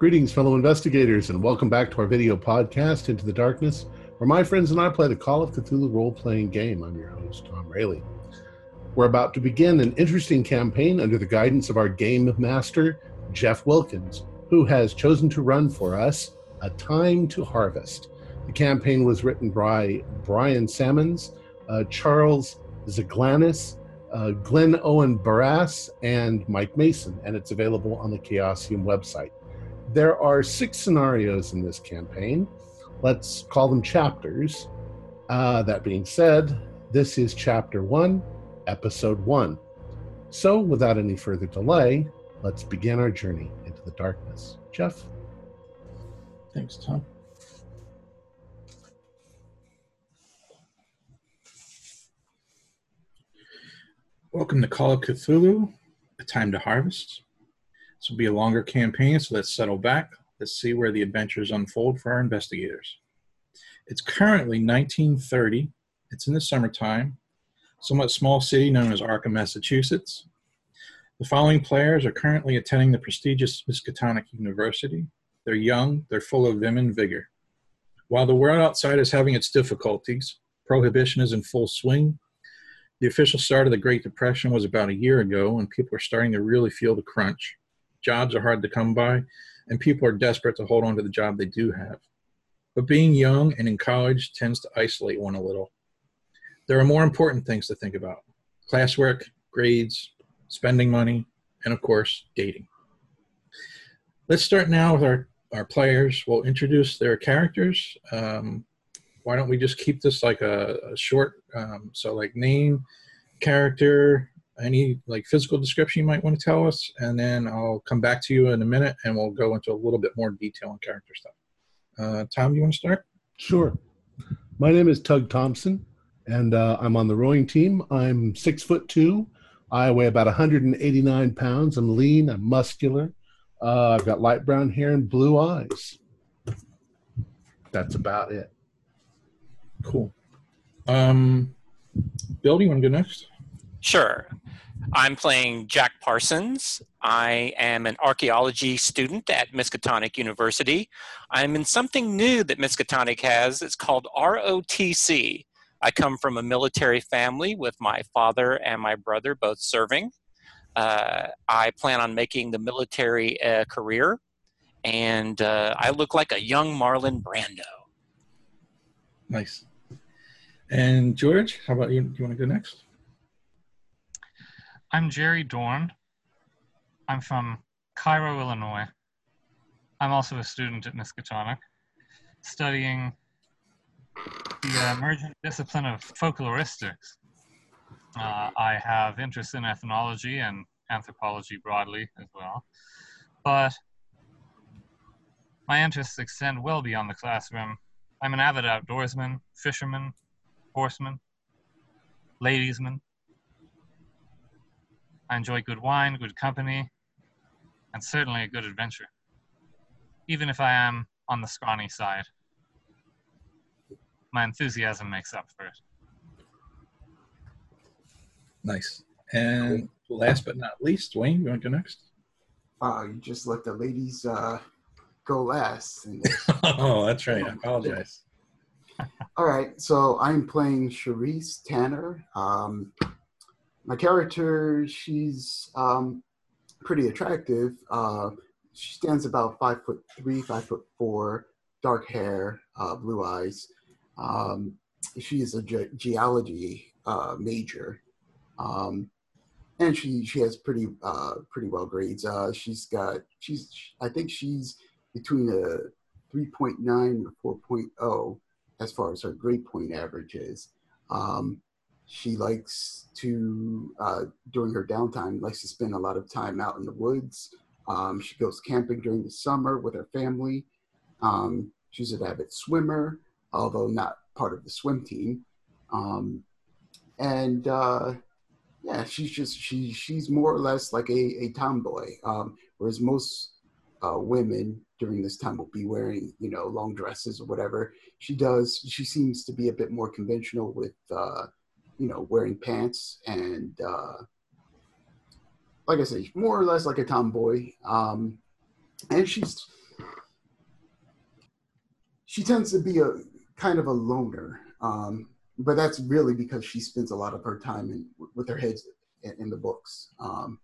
Greetings, fellow investigators, and welcome back to our video podcast, Into the Darkness, where my friends and I play the Call of Cthulhu role playing game. I'm your host, Tom Rayleigh. We're about to begin an interesting campaign under the guidance of our game master, Jeff Wilkins, who has chosen to run for us A Time to Harvest. The campaign was written by Brian Sammons, uh, Charles Zaglanis, uh, Glynn Owen Barrass, and Mike Mason, and it's available on the Chaosium website. There are six scenarios in this campaign. Let's call them chapters. Uh, that being said, this is chapter one, episode one. So, without any further delay, let's begin our journey into the darkness. Jeff? Thanks, Tom. Welcome to Call of Cthulhu, A Time to Harvest. This will be a longer campaign, so let's settle back. Let's see where the adventures unfold for our investigators. It's currently 1930. It's in the summertime. Somewhat small city known as Arkham, Massachusetts. The following players are currently attending the prestigious Miskatonic University. They're young, they're full of vim and vigor. While the world outside is having its difficulties, prohibition is in full swing. The official start of the Great Depression was about a year ago, and people are starting to really feel the crunch jobs are hard to come by, and people are desperate to hold on to the job they do have. But being young and in college tends to isolate one a little. There are more important things to think about classwork, grades, spending money, and of course, dating. Let's start now with our, our players. We'll introduce their characters. Um, why don't we just keep this like a, a short, um, so like name, character, any like physical description you might want to tell us, and then I'll come back to you in a minute and we'll go into a little bit more detail on character stuff. Uh, Tom, you want to start? Sure. My name is Tug Thompson, and uh, I'm on the rowing team. I'm six foot two. I weigh about 189 pounds. I'm lean. I'm muscular. Uh, I've got light brown hair and blue eyes. That's about it. Cool. Um, Bill, do you want to go next? Sure. I'm playing Jack Parsons. I am an archaeology student at Miskatonic University. I'm in something new that Miskatonic has. It's called ROTC. I come from a military family with my father and my brother both serving. Uh, I plan on making the military uh, career, and uh, I look like a young Marlon Brando. Nice. And George, how about you? Do you want to go next? I'm Jerry Dorn. I'm from Cairo, Illinois. I'm also a student at Miskatonic, studying the emergent discipline of folkloristics. Uh, I have interest in ethnology and anthropology broadly as well, but my interests extend well beyond the classroom. I'm an avid outdoorsman, fisherman, horseman, ladiesman, I enjoy good wine, good company, and certainly a good adventure, even if I am on the scrawny side. My enthusiasm makes up for it. Nice. And last but not least, Wayne, you want to go next? Wow, you just let the ladies uh, go last. oh, that's right. I apologize. All right, so I'm playing Cherise Tanner. Um, my character, she's um, pretty attractive. Uh, she stands about five foot three, five foot four, dark hair, uh, blue eyes. Um, she is a ge- geology uh, major, um, and she she has pretty uh, pretty well grades. Uh, she's got she's I think she's between a 3.9 or 4.0 as far as her grade point average is. Um, she likes to uh, during her downtime likes to spend a lot of time out in the woods. Um, she goes camping during the summer with her family. Um, she's an avid swimmer although not part of the swim team. Um, and uh, yeah she's just she she's more or less like a, a tomboy. Um, whereas most uh, women during this time will be wearing you know long dresses or whatever. She does she seems to be a bit more conventional with uh, you know, wearing pants and, uh, like I say, more or less like a tomboy. Um, and she's she tends to be a kind of a loner, um, but that's really because she spends a lot of her time in, with her head in, in the books. Um,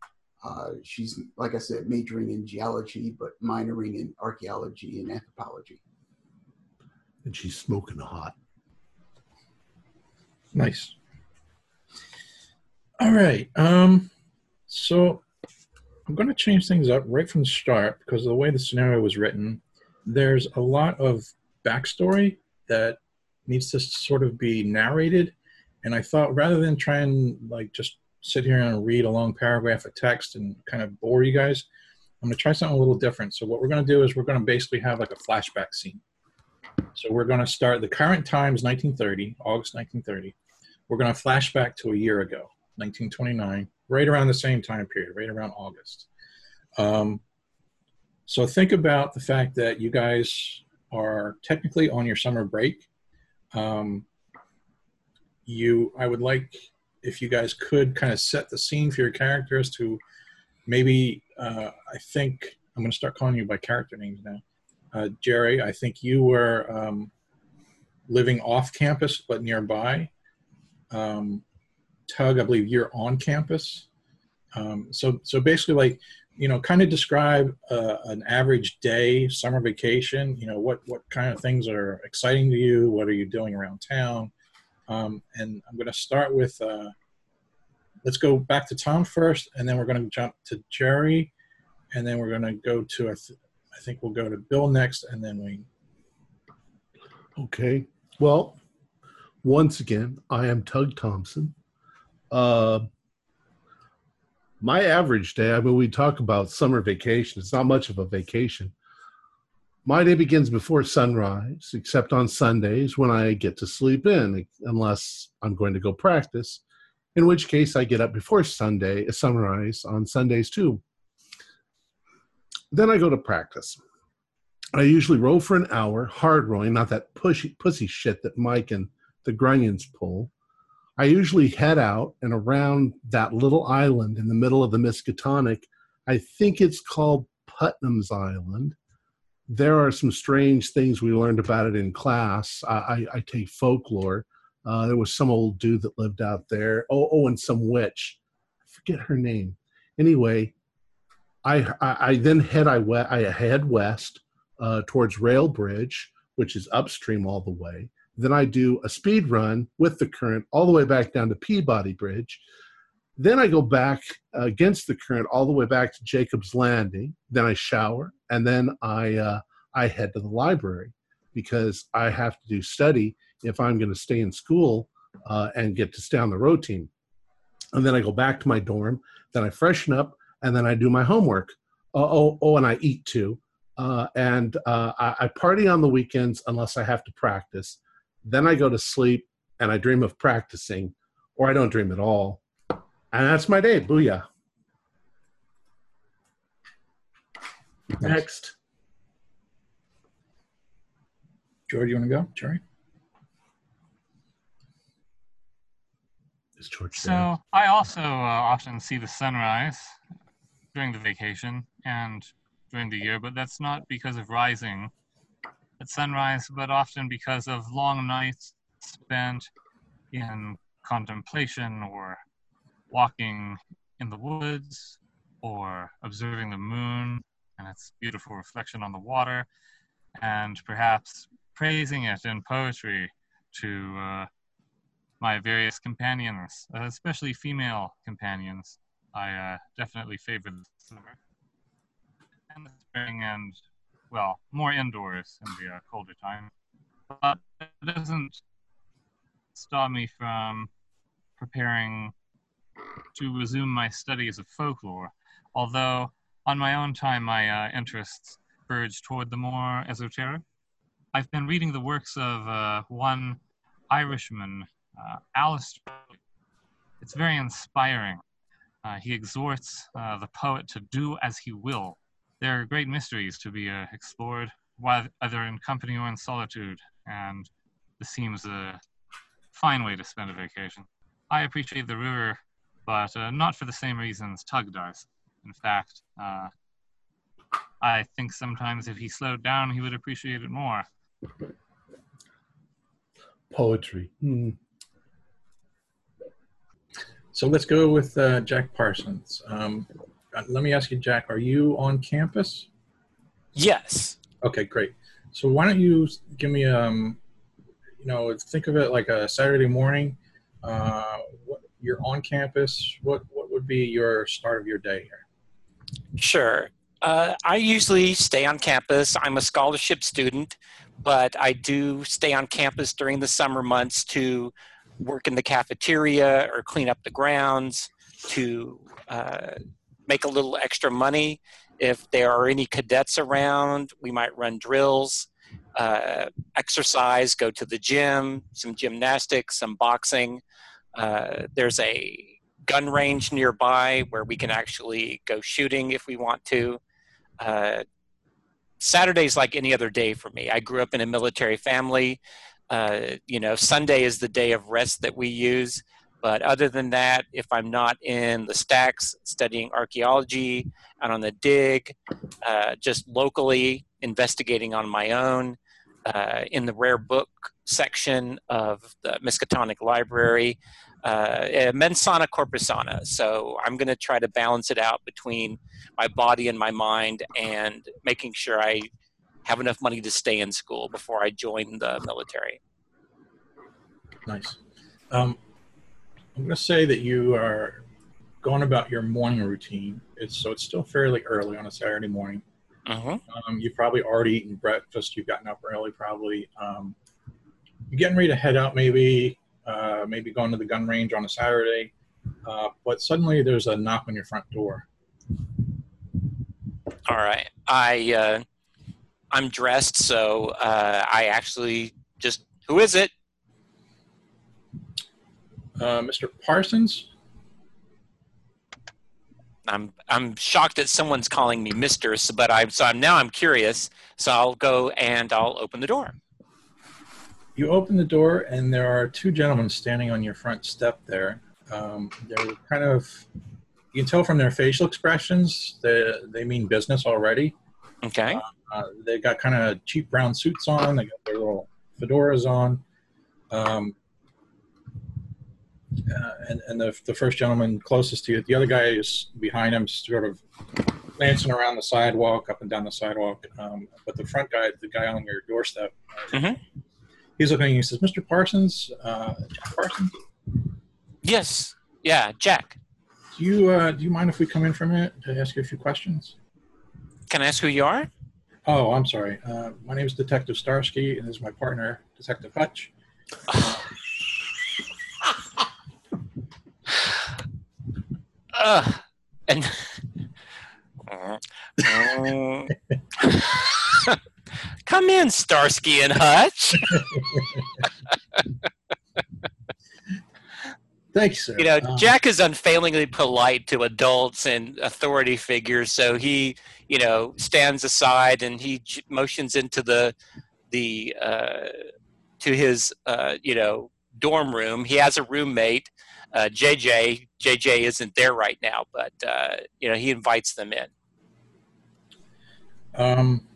uh, she's, like I said, majoring in geology, but minoring in archaeology and anthropology. And she's smoking hot. Nice. All right. Um, so I'm going to change things up right from the start because of the way the scenario was written. There's a lot of backstory that needs to sort of be narrated, and I thought rather than try and like just sit here and read a long paragraph of text and kind of bore you guys, I'm going to try something a little different. So what we're going to do is we're going to basically have like a flashback scene. So we're going to start the current time is 1930, August 1930. We're going to flashback to a year ago, 1929, right around the same time period, right around August. Um, so think about the fact that you guys are technically on your summer break. Um, you, I would like if you guys could kind of set the scene for your characters to maybe, uh, I think I'm going to start calling you by character names now. Uh, Jerry, I think you were um, living off campus but nearby. Um, Tug, I believe you're on campus. Um, so, so basically, like you know, kind of describe uh, an average day, summer vacation. You know, what what kind of things are exciting to you? What are you doing around town? Um, and I'm going to start with. Uh, let's go back to Tom first, and then we're going to jump to Jerry, and then we're going to go to. I, th- I think we'll go to Bill next, and then we. Okay. Well, once again, I am Tug Thompson. Uh, my average day, I mean, we talk about summer vacation. It's not much of a vacation. My day begins before sunrise, except on Sundays when I get to sleep in, unless I'm going to go practice, in which case I get up before Sunday, sunrise on Sundays too. Then I go to practice. I usually row for an hour, hard rowing, not that pushy, pussy shit that Mike and the Grunions pull. I usually head out and around that little island in the middle of the Miskatonic. I think it's called Putnam's Island. There are some strange things we learned about it in class. I, I, I take folklore. Uh, there was some old dude that lived out there. Oh, oh, and some witch. I forget her name. Anyway, I, I, I then head I, we, I head west uh, towards Rail Bridge, which is upstream all the way. Then I do a speed run with the current all the way back down to Peabody Bridge. Then I go back against the current all the way back to Jacob's Landing. Then I shower and then I uh, I head to the library because I have to do study if I'm going to stay in school uh, and get to stay on the road team. And then I go back to my dorm. Then I freshen up and then I do my homework. Oh, oh, oh and I eat too. Uh, and uh, I, I, party on the weekends unless I have to practice. Then I go to sleep and I dream of practicing, or I don't dream at all. And that's my day. Booyah. Next. George, you want to go? Jerry? Is George So there? I also uh, often see the sunrise during the vacation and during the year, but that's not because of rising at sunrise, but often because of long nights spent in contemplation or walking in the woods or observing the moon and its beautiful reflection on the water and perhaps praising it in poetry to uh, my various companions, especially female companions. I uh, definitely favor the summer and the spring and well, more indoors in the uh, colder time. But it doesn't stop me from preparing to resume my studies of folklore, although on my own time my uh, interests verge toward the more esoteric. I've been reading the works of uh, one Irishman, uh, Aleister. It's very inspiring. Uh, he exhorts uh, the poet to do as he will, there are great mysteries to be uh, explored, either in company or in solitude, and this seems a fine way to spend a vacation. I appreciate the river, but uh, not for the same reasons Tug does. In fact, uh, I think sometimes if he slowed down, he would appreciate it more. Poetry. Hmm. So let's go with uh, Jack Parsons. Um, let me ask you, Jack, are you on campus? Yes. Okay, great. So why don't you give me, um, you know, think of it like a Saturday morning. Uh, what, you're on campus. What what would be your start of your day here? Sure. Uh, I usually stay on campus. I'm a scholarship student, but I do stay on campus during the summer months to work in the cafeteria or clean up the grounds, to uh, make a little extra money. If there are any cadets around, we might run drills, uh, exercise, go to the gym, some gymnastics, some boxing. Uh, there's a gun range nearby where we can actually go shooting if we want to. Uh, Saturday's like any other day for me. I grew up in a military family. Uh, you know, Sunday is the day of rest that we use. But other than that, if I'm not in the stacks studying archaeology and on the dig, uh, just locally investigating on my own, uh, in the rare book section of the Miskatonic Library, uh, corpus sana. So I'm going to try to balance it out between my body and my mind and making sure I have enough money to stay in school before I join the military. Nice. Um, I'm going to say that you are going about your morning routine. It's so it's still fairly early on a Saturday morning. Uh-huh. Um, you've probably already eaten breakfast. You've gotten up early, probably. Um, you're getting ready to head out, maybe, uh, maybe going to the gun range on a Saturday. Uh, but suddenly there's a knock on your front door. All right. I uh, I'm dressed, so uh, I actually just who is it? Uh, Mr. Parsons. I'm I'm shocked that someone's calling me Mister, so, but I'm so I'm now I'm curious. So I'll go and I'll open the door. You open the door, and there are two gentlemen standing on your front step there. Um, they're kind of you can tell from their facial expressions that they mean business already. Okay. Uh, they got kind of cheap brown suits on. They got their little fedoras on. Um, uh, and and the, the first gentleman closest to you, the other guy is behind him, sort of glancing around the sidewalk, up and down the sidewalk. Um, but the front guy, the guy on your doorstep, uh, Mhm. he's looking. He says, "Mr. Parsons, uh, Jack Parsons, Yes. Yeah, Jack. do you uh, do you mind if we come in for a minute to ask you a few questions?" Can I ask who you are? Oh, I'm sorry. Uh, my name is Detective Starsky, and this is my partner, Detective Hutch. Ugh. And come in, Starsky and Hutch. Thanks, you, sir. You know, Um, Jack is unfailingly polite to adults and authority figures, so he, you know, stands aside and he j- motions into the the uh, to his uh, you know dorm room. He has a roommate, uh, JJ. JJ isn't there right now, but uh, you know he invites them in. Um,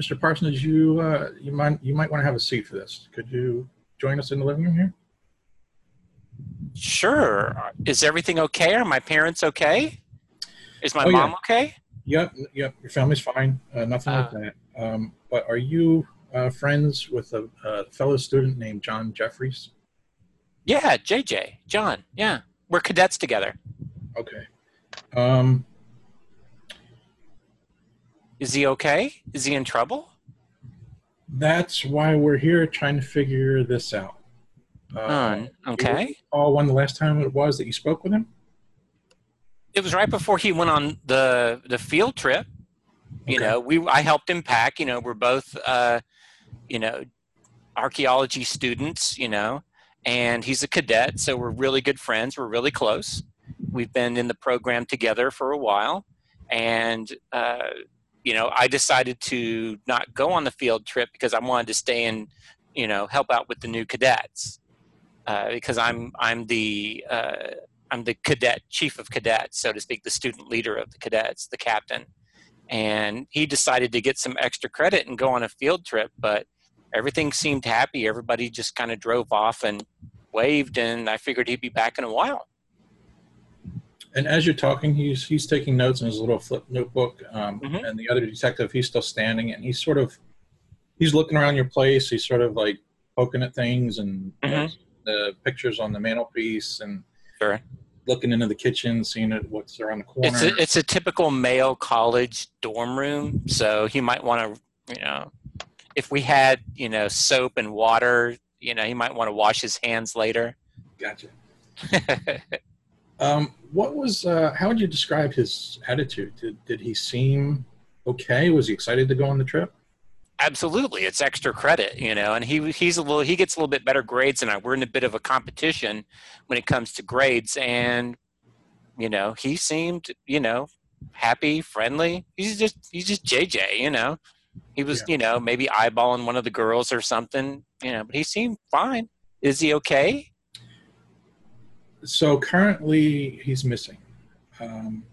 Mr. Parsons, you uh, you might you might want to have a seat for this. Could you join us in the living room here? Sure. Is everything okay? Are my parents okay? Is my Oh, yeah. mom okay? Yep, yep. Your family's fine. Uh, nothing like Uh. that. Um, but are you uh, friends with a, a fellow student named John Jeffries? Yeah, JJ, John. Yeah, we're cadets together. Okay. Um, Is he okay? Is he in trouble? that's why we're here trying to figure this out. Uh, Uh, okay. Oh, when the last time it was that you spoke with him? It was right before he went on the the field trip. You Okay. know, we I helped him pack. You know, we're both uh, you know archaeology students. You know, and he's a cadet, so we're really good friends. We're really close. We've been in the program together for a while, and uh, you know, I decided to not go on the field trip because I wanted to stay and you know help out with the new cadets uh, because I'm I'm the uh, I'm the cadet chief of cadets, so to speak, the student leader of the cadets, the captain. And he decided to get some extra credit and go on a field trip, but everything seemed happy. Everybody just kind of drove off and waved, and I figured he'd be back in a while. And as you're talking, he's he's taking notes in his little flip notebook. Um, Mhm. And the other detective, he's still standing, and he's sort of he's looking around your place. He's sort of like poking at things and Mhm. the pictures on the mantelpiece and Sure. looking into the kitchen, seeing it, what's around the corner. It's a, it's a typical male college dorm room, so he might want to, you know, if we had, you know, soap and water, you know, he might want to wash his hands later. gotcha. Um, what was? Uh, how would you describe his attitude? Did did he seem okay? Was he excited to go on the trip? Absolutely, it's extra credit, you know, and he he's a little he gets a little bit better grades than I. We're in a bit of a competition when it comes to grades, and you know, he seemed, you know, happy, friendly. He's just he's just JJ, you know. He was, Yeah. you know, maybe eyeballing one of the girls or something, you know, but he seemed fine. Is he okay? So currently, he's missing. Um,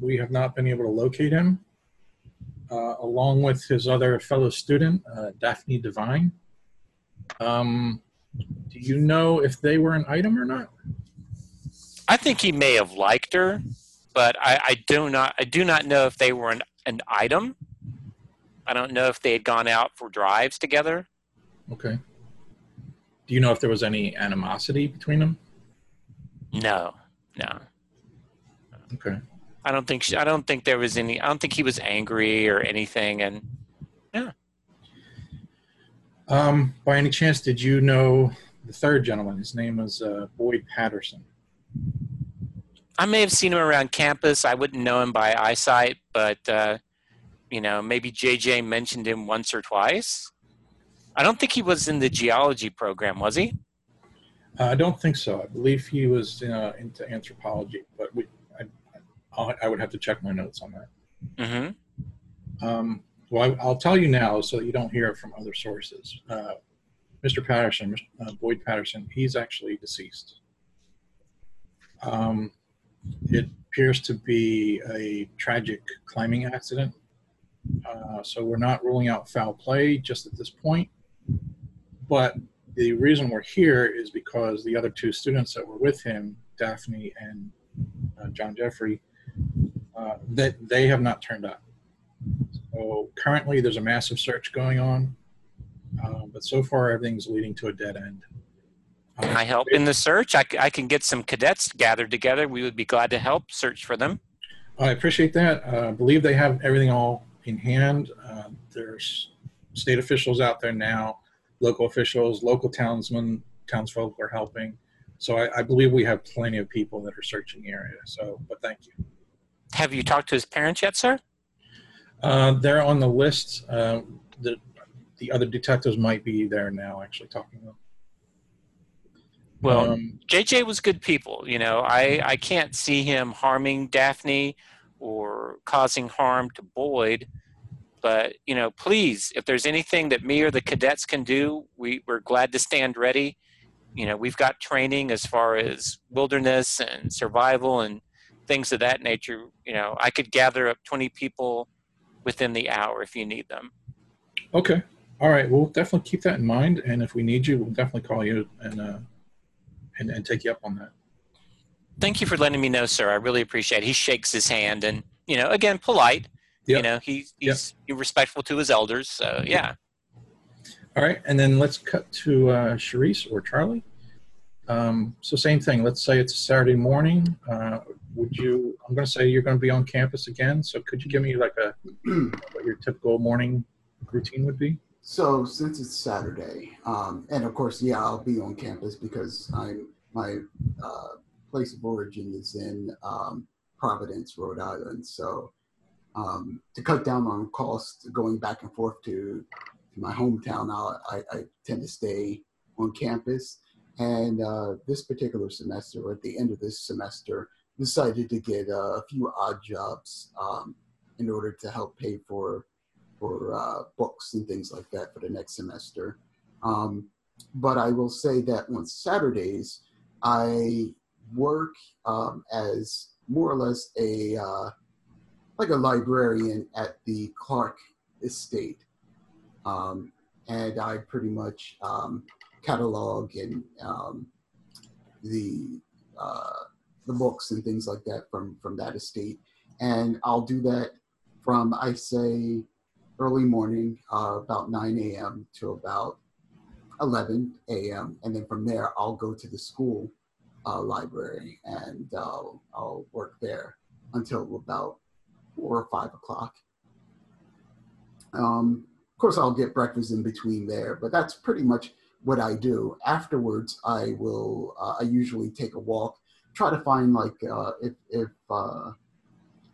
we have not been able to locate him, uh, along with his other fellow student, uh, Daphne Devine. Um, do you know if they were an item or not? I think he may have liked her, but I, I do not I do not know if they were an, an item. I don't know if they had gone out for drives together. Okay. Do you know if there was any animosity between them? No, no. Okay. I don't think she, I don't think there was any. I don't think he was angry or anything. And yeah. Um, by any chance, did you know the third gentleman? His name was uh, Boyd Patterson. I may have seen him around campus. I wouldn't know him by eyesight, but uh, you know, maybe JJ mentioned him once or twice. I don't think he was in the geology program, was he? Uh, I don't think so. I believe he was uh, into anthropology, but we, I, I'll, would have to check my notes on that. Mm-hmm. Um, well, I, I'll tell you now so that you don't hear it from other sources. Uh, Mr. Patterson, uh, Boyd Patterson, he's actually deceased. Um, it appears to be a tragic climbing accident. Uh, so we're not ruling out foul play just at this point. But the reason we're here is because the other two students that were with him, Daphne and uh, John Jeffrey, uh, that they have not turned up. So currently, there's a massive search going on, uh, but so far everything's leading to a dead end. Uh, Can I help in the search? I, c- I can get some cadets gathered together. We would be glad to help search for them. I appreciate that. Uh, I believe they have everything all in hand. Uh, there's state officials out there now, local officials, local townsmen, townsfolk are helping. So I, I believe we have plenty of people that are searching the area. So, but thank you. Have you talked to his parents yet, sir? Uh, they're on the list. Uh, the the other detectives might be there now, actually talking to them. Well, Um, JJ was good people. You know, I, I can't see him harming Daphne or causing harm to Boyd. But, you know, please, if there's anything that me or the cadets can do, we, we're glad to stand ready. You know, we've got training as far as wilderness and survival and things of that nature. You know, I could gather up 20 people within the hour if you need them. Okay. All right. We'll definitely keep that in mind, and if we need you, we'll definitely call you and uh, and and take you up on that. Thank you for letting me know, sir. I really appreciate it. He shakes his hand and, you know, again, polite. You know, he, he's respectful to his elders. So, yeah. All right, and then let's cut to uh, Charisse or Charlie. Um, so same thing. Let's say it's a Saturday morning. Uh, would you? I'm going to say you're going to be on campus again. So could you give me like a what your typical morning routine would be? So since it's Saturday, um, and of course, yeah, I'll be on campus because I'm my uh, place of origin is in um, Providence, Rhode Island. So um, to cut down on costs going back and forth to, to my hometown, I, I tend to stay on campus. And uh, this particular semester, or at the end of this semester, decided to get a few odd jobs um, in order to help pay for for uh, books and things like that for the next semester. Um, but I will say that on Saturdays, I work um, as more or less a uh, like a librarian at the Clark Estate. Um, and I pretty much um, catalog and um, the uh, the books and things like that from from that estate. And I'll do that from I say early morning, uh, about 9 a.m. to about 11 a.m. And then from there, I'll go to the school uh, library and uh, I'll work there until about four or five o'clock. Um, of course, I'll get breakfast in between there, but that's pretty much what I do. Afterwards, I will. Uh, I usually take a walk, try to find like uh, if if uh,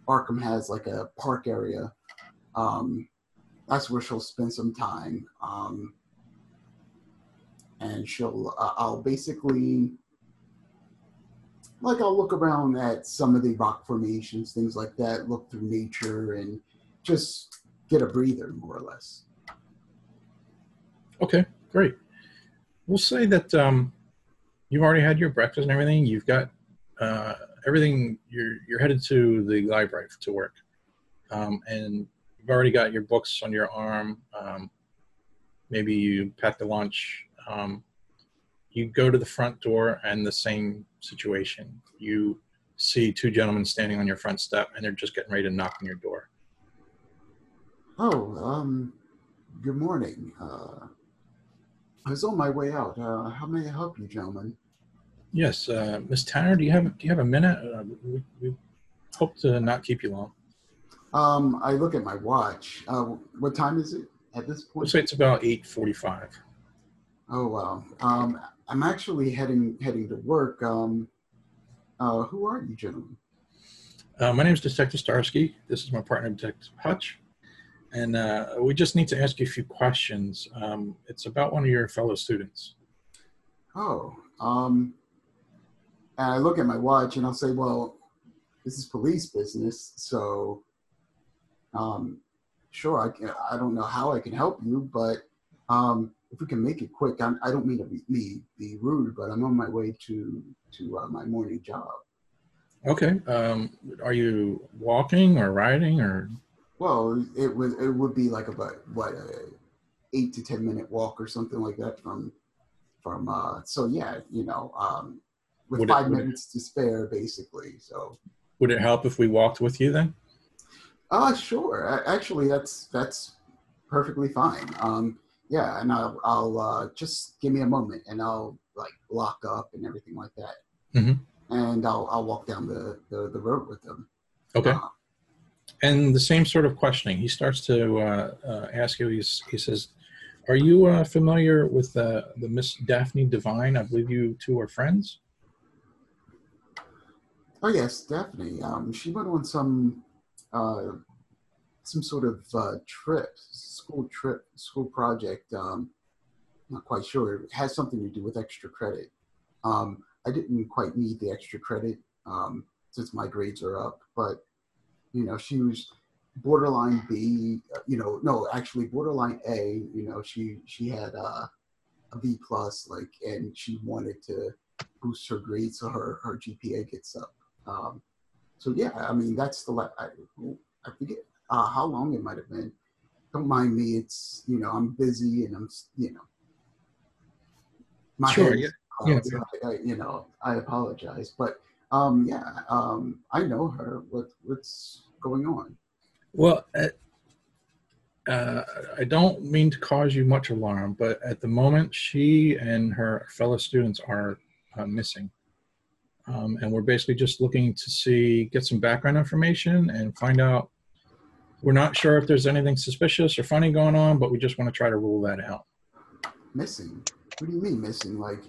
Arkham has like a park area. Um, that's where she'll spend some time, um, and she'll. Uh, I'll basically like I'll look around at some of the rock formations, things like that. Look through nature and just get a breather, more or less. Okay, great. We'll say that um, you've already had your breakfast and everything. You've got uh, everything. You're you're headed to the library to work, um, and you've already got your books on your arm. Um, maybe you packed a lunch. Um, you go to the front door, and the same situation. You see two gentlemen standing on your front step, and they're just getting ready to knock on your door. Oh, um, good morning. Uh, I was on my way out. Uh, how may I help you, gentlemen? Yes, uh, Miss Tanner, do you have do you have a minute? Uh, we, we hope to not keep you long. Um, I look at my watch. Uh, what time is it at this point? say it's about eight forty-five. Oh wow. Um, I'm actually heading heading to work. Um, uh, who are you, gentlemen? Uh, my name is Detective Starsky. This is my partner, Detective Hutch, and uh, we just need to ask you a few questions. Um, it's about one of your fellow students. Oh, um, and I look at my watch and I'll say, well, this is police business, so, um, sure, I can, I don't know how I can help you, but, um, if we can make it quick, I'm, I don't mean to be, be, be rude, but I'm on my way to, to uh, my morning job. Okay. Um, are you walking or riding or? Well, it would, it would be like about, what, a eight to 10 minute walk or something like that from, from, uh, so yeah, you know, um, with Would five it- minutes to spare, basically, so. Would it help if we walked with you then? Uh, sure. A- Actually, that's that's perfectly fine. Um, yeah, and I'll I'll uh, just give me a moment, and I'll like lock up and everything like that, Mhm. and I'll I'll walk down the the, the road with them. Okay. Uh, And the same sort of questioning. He starts to uh, uh, ask you. He's, he says, "Are you uh, familiar with uh, the Miss Daphne Devine? I believe you two are friends." oh yes, Daphne. Um, she went on some uh, some sort of uh, trip, school trip, school project. Um, not quite sure. It has something to do with extra credit. Um, I didn't quite need the extra credit um, since my grades are up, but you know, she was borderline B. You know, no, actually borderline A. You know, she she had uh, a B plus, like, and she wanted to boost her grades so her her GPA gets up. Um, so yeah, I mean, that's the I, I forget uh, how long it might have been. Don't mind me. It's you know I'm busy and I'm you know. My Sure, yeah, yeah. I, I- you know, I apologize, but um, yeah, um, I know her. What what's going on? Well, uh, uh, I don't mean to cause you much alarm, but at the moment, she and her fellow students are uh, missing. Um, and we're basically just looking to see, get some background information and find out. We're not sure if there's anything suspicious or funny going on, but we just want to try to rule that out. Missing? What do you mean missing? Like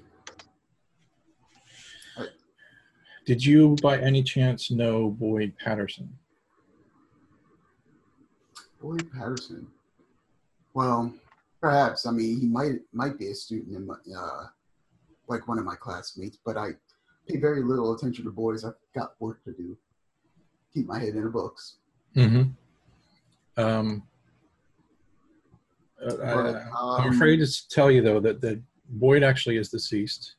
Did you, by any chance, know Boyd Patterson? Boyd Patterson? Well, perhaps. I mean, he might might be a student in my, uh, like one of my classmates, but I pay very little attention to boys. I've got work to do. Keep my head in the books. Mm-hmm. Um, I, I'm um, afraid to tell you though that, that Boyd actually is deceased.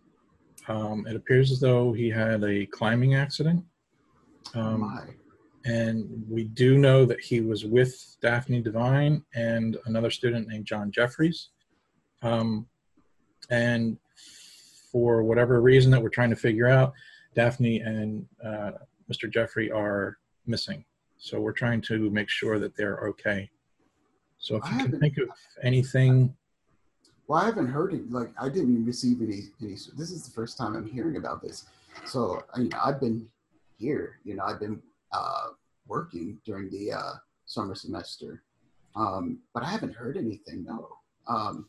Um, it appears as though he had a climbing accident. Um, and we do know that he was with Daphne Devine and another student named John Jeffries. Um, and for whatever reason that we're trying to figure out, Daphne and uh, Mr. Jeffrey are missing. So we're trying to make sure that they're okay. So if I you can think of anything, Well, I haven't heard it. Like, I didn't receive any. any this is the first time I'm hearing about this. So, I mean, I've been here. You know, I've been uh, working during the uh, summer semester, um, but I haven't heard anything. No. Um,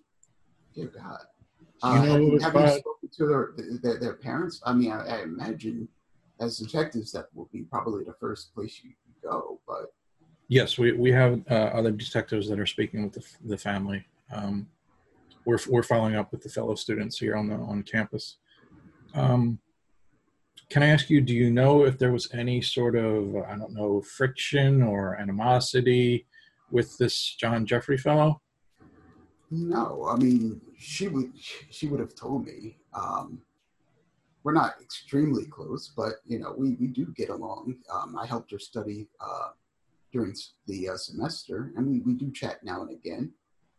dear God. Do you Uh, know have, you- have you spoken to their, their, their parents? I mean, I, I imagine as detectives that will be probably the first place you go. But yes, we, we have uh, other detectives that are speaking with the, the family. Um, we're, we're following up with the fellow students here on the on campus. Um, can I ask you, do you know if there was any sort of, I don't know, friction or animosity with this John Jeffrey fellow? No, I mean she would she would have told me. Um, we're not extremely close, but you know we, we do get along. Um, I helped her study uh, during the uh, semester, and we, we do chat now and again.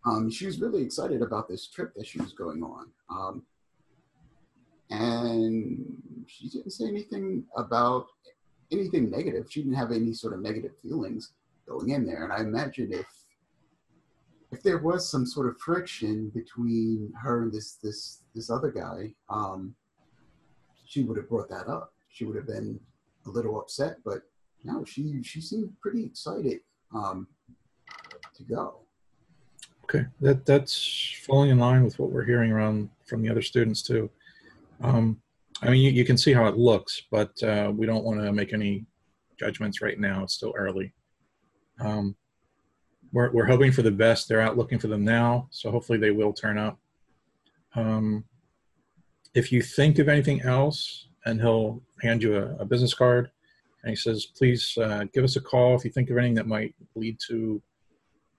Um, she was really excited about this trip that she was going on, um, and she didn't say anything about anything negative. She didn't have any sort of negative feelings going in there, and I imagine if if there was some sort of friction between her and this this this other guy, um, she would have brought that up. She would have been a little upset, but no, she she seemed pretty excited um, to go. Okay, that that's falling in line with what we're hearing around from the other students too. Um, I mean, you, you can see how it looks, but uh, we don't want to make any judgments right now. It's still early. Um, we're we're hoping for the best. They're out looking for them now, so hopefully they will turn up. Um, if you think of anything else, and he'll hand you a, a business card, and he says, "Please uh, give us a call if you think of anything that might lead to."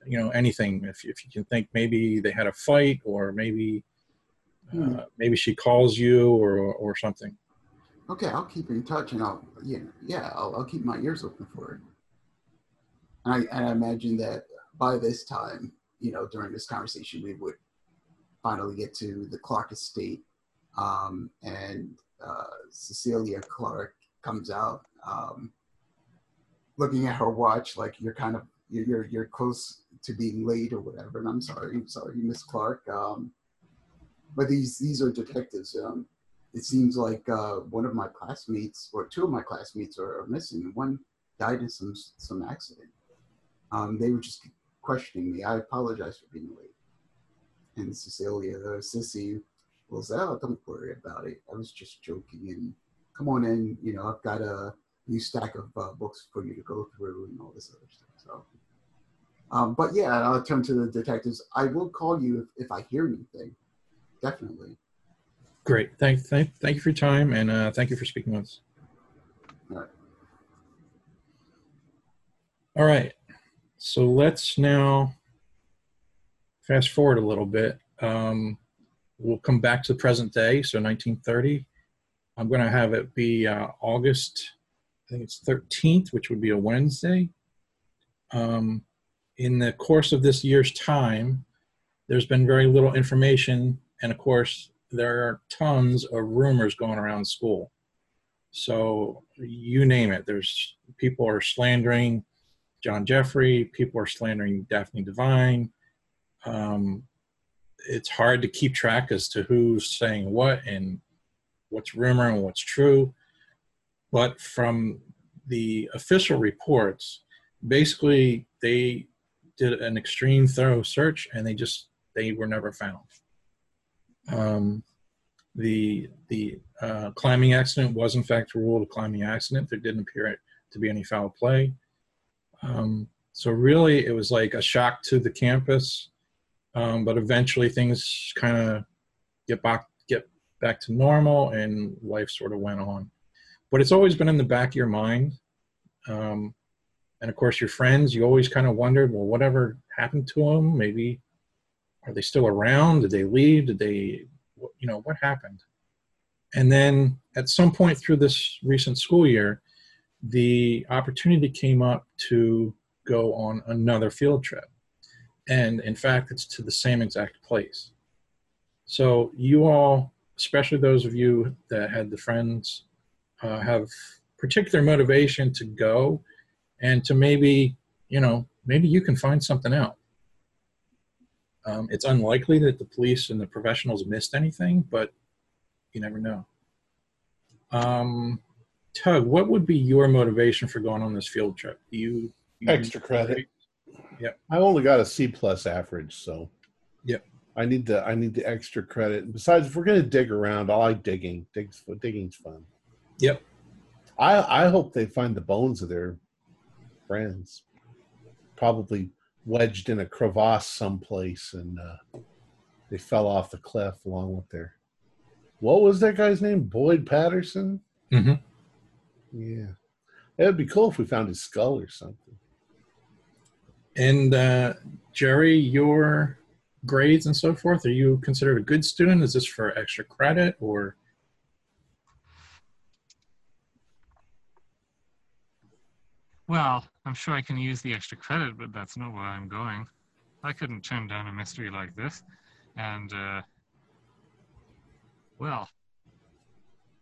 you know anything if, if you can think maybe they had a fight or maybe Hmm. uh, maybe she calls you or or something Okay, I'll keep in touch, and I'll yeah yeah I'll, I'll keep my ears open for it. And I and I imagine that by this time, you know, during this conversation, we would finally get to the Clark estate, um, and uh, Cecilia Clark comes out, um, looking at her watch like you're kind of you're you're, close to being late or whatever. And I'm sorry, I'm sorry, Miss Clark. Um, but these these are detectives. Um, it seems like uh, one of my classmates or two of my classmates are, are missing. One died in some some accident. Um, they were just questioning me. I apologize for being late. And Cecilia, the sissy, say, "Oh, don't worry about it. I was just joking." And come on in. You know, I've got a new stack of uh, books for you to go through and all this other stuff. So, um, but yeah, I'll turn to the detectives. I will call you if, if I hear anything. Definitely. great thank thank thank you for your time and uh, thank you for speaking with us All right. all right so let's now fast forward a little bit um, we'll come back to the present day so 1930 i'm going to have it be uh, august i think it's 13th which would be a wednesday um, in the course of this year's time, there's been very little information, and of course, there are tons of rumors going around school. So you name it. There's people are slandering John Jeffrey. People are slandering Daphne Devine. Um, it's hard to keep track as to who's saying what and what's rumor and what's true. But from the official reports, basically they did an extreme thorough search and they just they were never found. Um, the the uh, climbing accident was in fact ruled a climbing accident. There didn't appear to be any foul play. Um, so really it was like a shock to the campus um, but eventually things kind of get back get back to normal and life sort of went on. But it's always been in the back of your mind. Um, and of course your friends you always kind of wondered well whatever happened to them maybe are they still around? Did they leave? Did they you know what happened? And then at some point through this recent school year the opportunity came up to go on another field trip and in fact it's to the same exact place So you all, especially those of you that had the friends, uh, have particular motivation to go and to maybe, you know, maybe you can find something out. Um, it's unlikely that the police and the professionals missed anything, but you never know. Um, Tug, what would be your motivation for going on this field trip? You, you Extra credit. Yep. I only got a C plus average, so. Yep. I need the I need the extra credit. And besides, if we're gonna dig around, I like digging. Dig's digging's fun. Yep. I I hope they find the bones of their friends, probably wedged in a crevasse someplace, and uh, they fell off the cliff along with their. What was that guy's name? Boyd Patterson. Mhm. Yeah, it would be cool if we found his skull or something. And uh, Jerry, your grades and so forth, are you considered a good student? Is this for extra credit or? Well, I'm sure I can use the extra credit, but that's not where I'm going. I couldn't turn down a mystery like this. And, uh, well,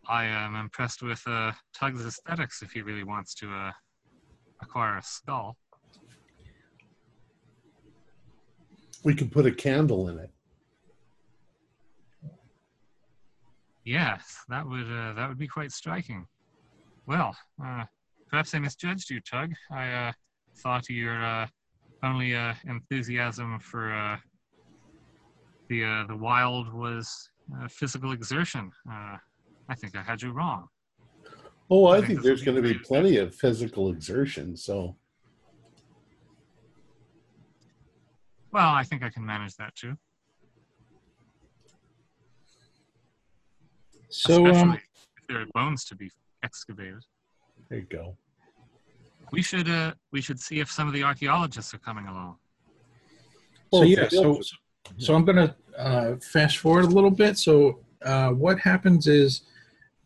I am impressed with uh, Tug's aesthetics if he really wants to uh, acquire a skull. We could put a candle in it. Yes, that would uh, that would be quite striking. Well, uh, perhaps I misjudged you, Tug. I uh, thought your uh, only uh, enthusiasm for uh, the uh, the wild was uh, physical exertion. Uh, I think I had you wrong. Oh, I, I think, think there's going to be plenty of physical exertion. So Well, I think I can manage that too. So, especially um, if there are bones to be excavated. there you go. We should uh, we should see if some of the archaeologists are coming along. so yeah, so, so I'm gonna uh, fast forward a little bit. So uh, what happens is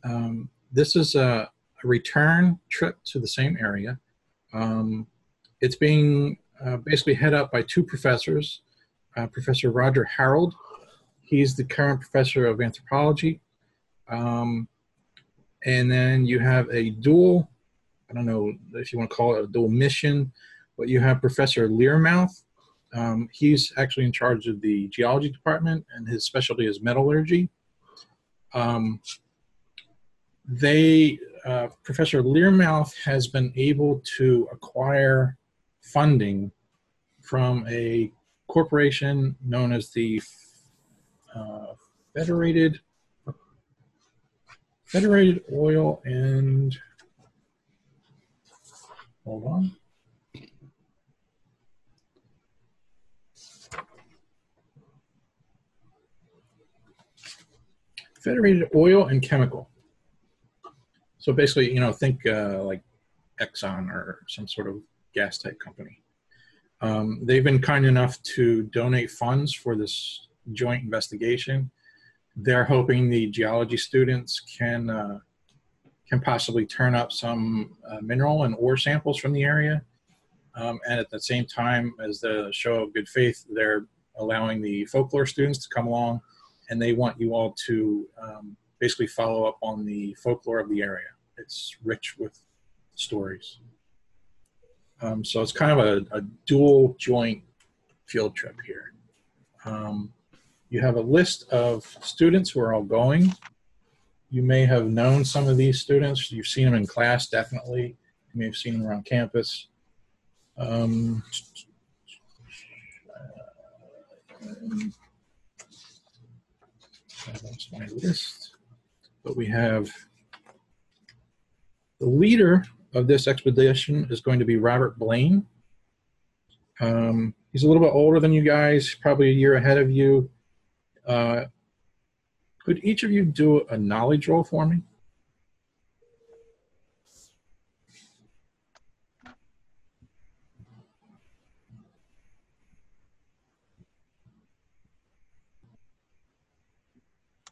um, this is a, a return trip to the same area. Um, it's being uh, basically head up by two professors. Uh, professor Roger Harold, he's the current professor of anthropology, um, and then you have a dual. I don't know if you want to call it a dual mission, but you have Professor Learmouth. Um, he's actually in charge of the geology department, and his specialty is metallurgy. Um, they, uh, Professor Learmouth has been able to acquire funding from a corporation known as the uh, Federated Federated Oil and hold on. Federated Oil and Chemical. So basically, you know, think uh, like Exxon or some sort of gas type company. Um, they've been kind enough to donate funds for this joint investigation. They're hoping the geology students can uh, can possibly turn up some uh, mineral and ore samples from the area. Um, and at the same time, as the show of good faith, they're allowing the folklore students to come along and they want you all to um, basically follow up on the folklore of the area. It's rich with stories. Um, so it's kind of a, a dual joint field trip here. Um, you have a list of students who are all going. You may have known some of these students. You've seen them in class, definitely. You may have seen them around campus. Um, lost my list. But we have the leader of this expedition is going to be Robert Blaine. Um, he's a little bit older than you guys, probably a year ahead of you. Uh, could each of you do a knowledge roll for me?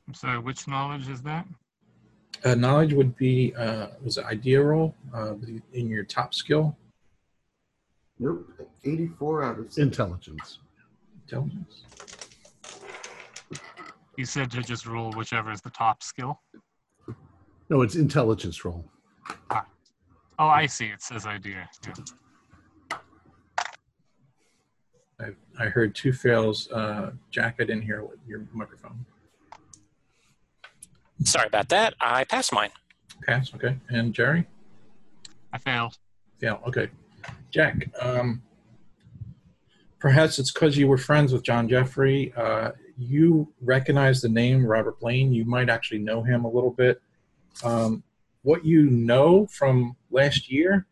I'm sorry, which knowledge is that? Uh, knowledge would be uh, was an idea roll uh, in your top skill. Nope. 84 out of 70. Intelligence. Intelligence. You said to just roll whichever is the top skill. No, it's intelligence roll. Oh, I see. It says idea. Yeah. I, I heard two fails. Uh, Jack, I didn't hear what your microphone. Sorry about that. I passed mine. Pass, okay. And Jerry? I failed. Fail, okay. Jack, um, perhaps it's because you were friends with John Jeffrey. Uh, you recognize the name Robert Blaine. You might actually know him a little bit. Um, what you know from last year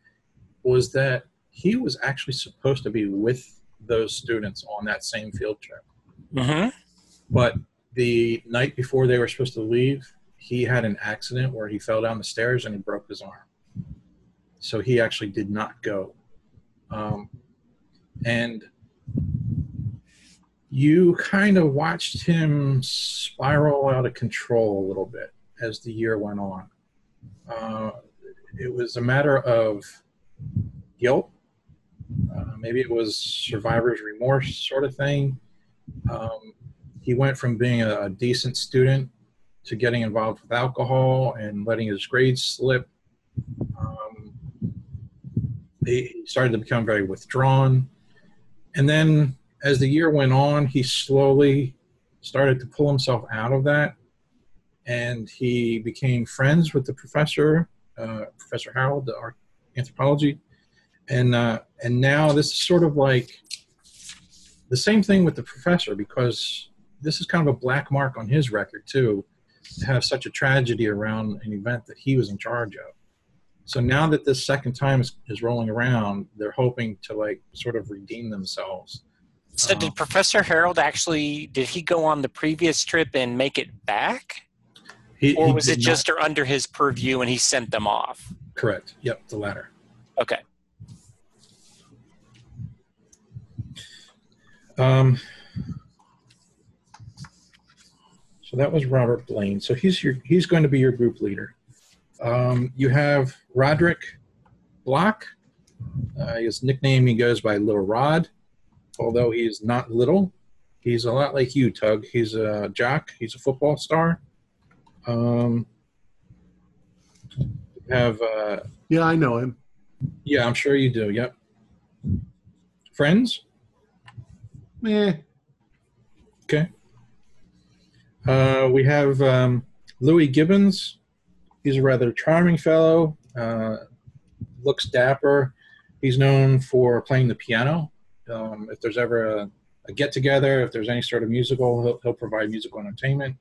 was that he was actually supposed to be with those students on that same field trip. Mm-hmm. But the night before they were supposed to leave, he had an accident where he fell down the stairs and he broke his arm. So he actually did not go. Um, and you kind of watched him spiral out of control a little bit as the year went on. Uh, it was a matter of guilt. Uh, maybe it was survivor's remorse sort of thing. Um, he went from being a, a decent student to getting involved with alcohol and letting his grades slip. Um, he started to become very withdrawn. And then as the year went on, he slowly started to pull himself out of that. And he became friends with the professor, uh, Professor Harold, the art anthropology. And, uh, and now this is sort of like the same thing with the professor because this is kind of a black mark on his record too to have such a tragedy around an event that he was in charge of. So now that this second time is, is rolling around, they're hoping to like sort of redeem themselves. So Uh, did Professor Harold actually did he go on the previous trip and make it back? He, Or was it not- just under his purview and he sent them off? correct? Yep, the latter. Okay. Um, so that was Robert Blaine. So he's your he's going to be your group leader. Um, you have Roderick Block. Uh, his nickname he goes by Little Rod, although he is not little. He's a lot like you, Tug. He's a jock. He's a football star. Um, have uh, Yeah, I know him. yeah, I'm sure you do. Yep. Friends. Eh, Okay. Uh, we have um, Louis Gibbons. He's a rather charming fellow. Uh, looks dapper. He's known for playing the piano. Um, if there's ever a, a get together, if there's any sort of musical, he'll, he'll provide musical entertainment.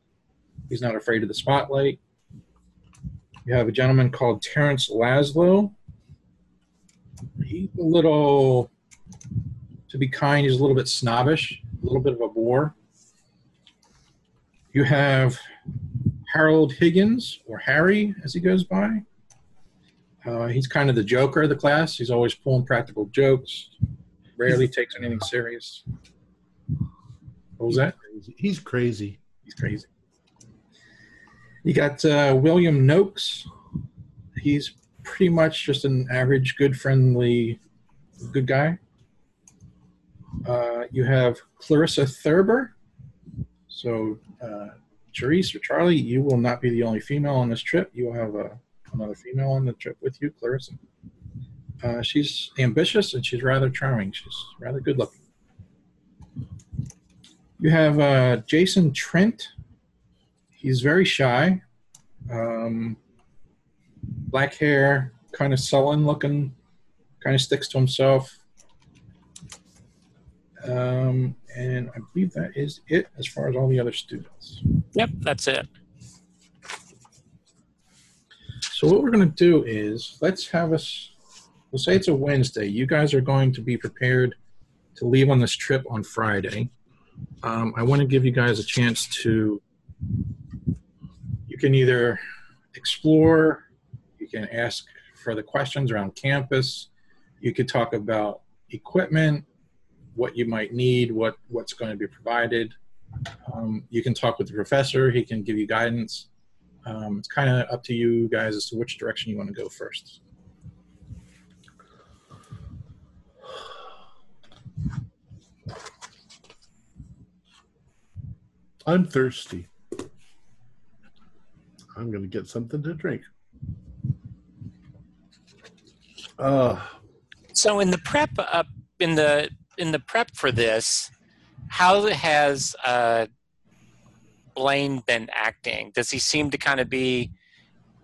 He's not afraid of the spotlight. You have a gentleman called Terrence Laszlo. He's a little, to be kind, he's a little bit snobbish, a little bit of a bore. You have Harold Higgins, or Harry as he goes by. Uh, he's kind of the joker of the class. He's always pulling practical jokes, rarely takes anything serious. What was that? He's crazy. He's crazy. You got uh, William Noakes. He's pretty much just an average, good, friendly, good guy. Uh, you have Clarissa Thurber. So, uh, Charisse or Charlie, you will not be the only female on this trip. You will have a, another female on the trip with you, Clarissa. Uh, she's ambitious and she's rather charming. She's rather good looking. You have uh, Jason Trent. He's very shy. Um, black hair, kind of sullen looking, kind of sticks to himself. Um, and I believe that is it as far as all the other students. Yep, that's it. So what we're going to do is let's have us. We'll say it's a Wednesday. You guys are going to be prepared to leave on this trip on Friday. Um, I want to give you guys a chance to. You can either explore, you can ask further questions around campus, you could talk about equipment, what you might need, what what's going to be provided. Um, you can talk with the professor; he can give you guidance. Um, it's kind of up to you guys as to which direction you want to go first. I'm thirsty. I'm going to get something to drink. Uh, So in the prep up in the in the prep for this, how has uh, Blaine been acting? Does he seem to kind of be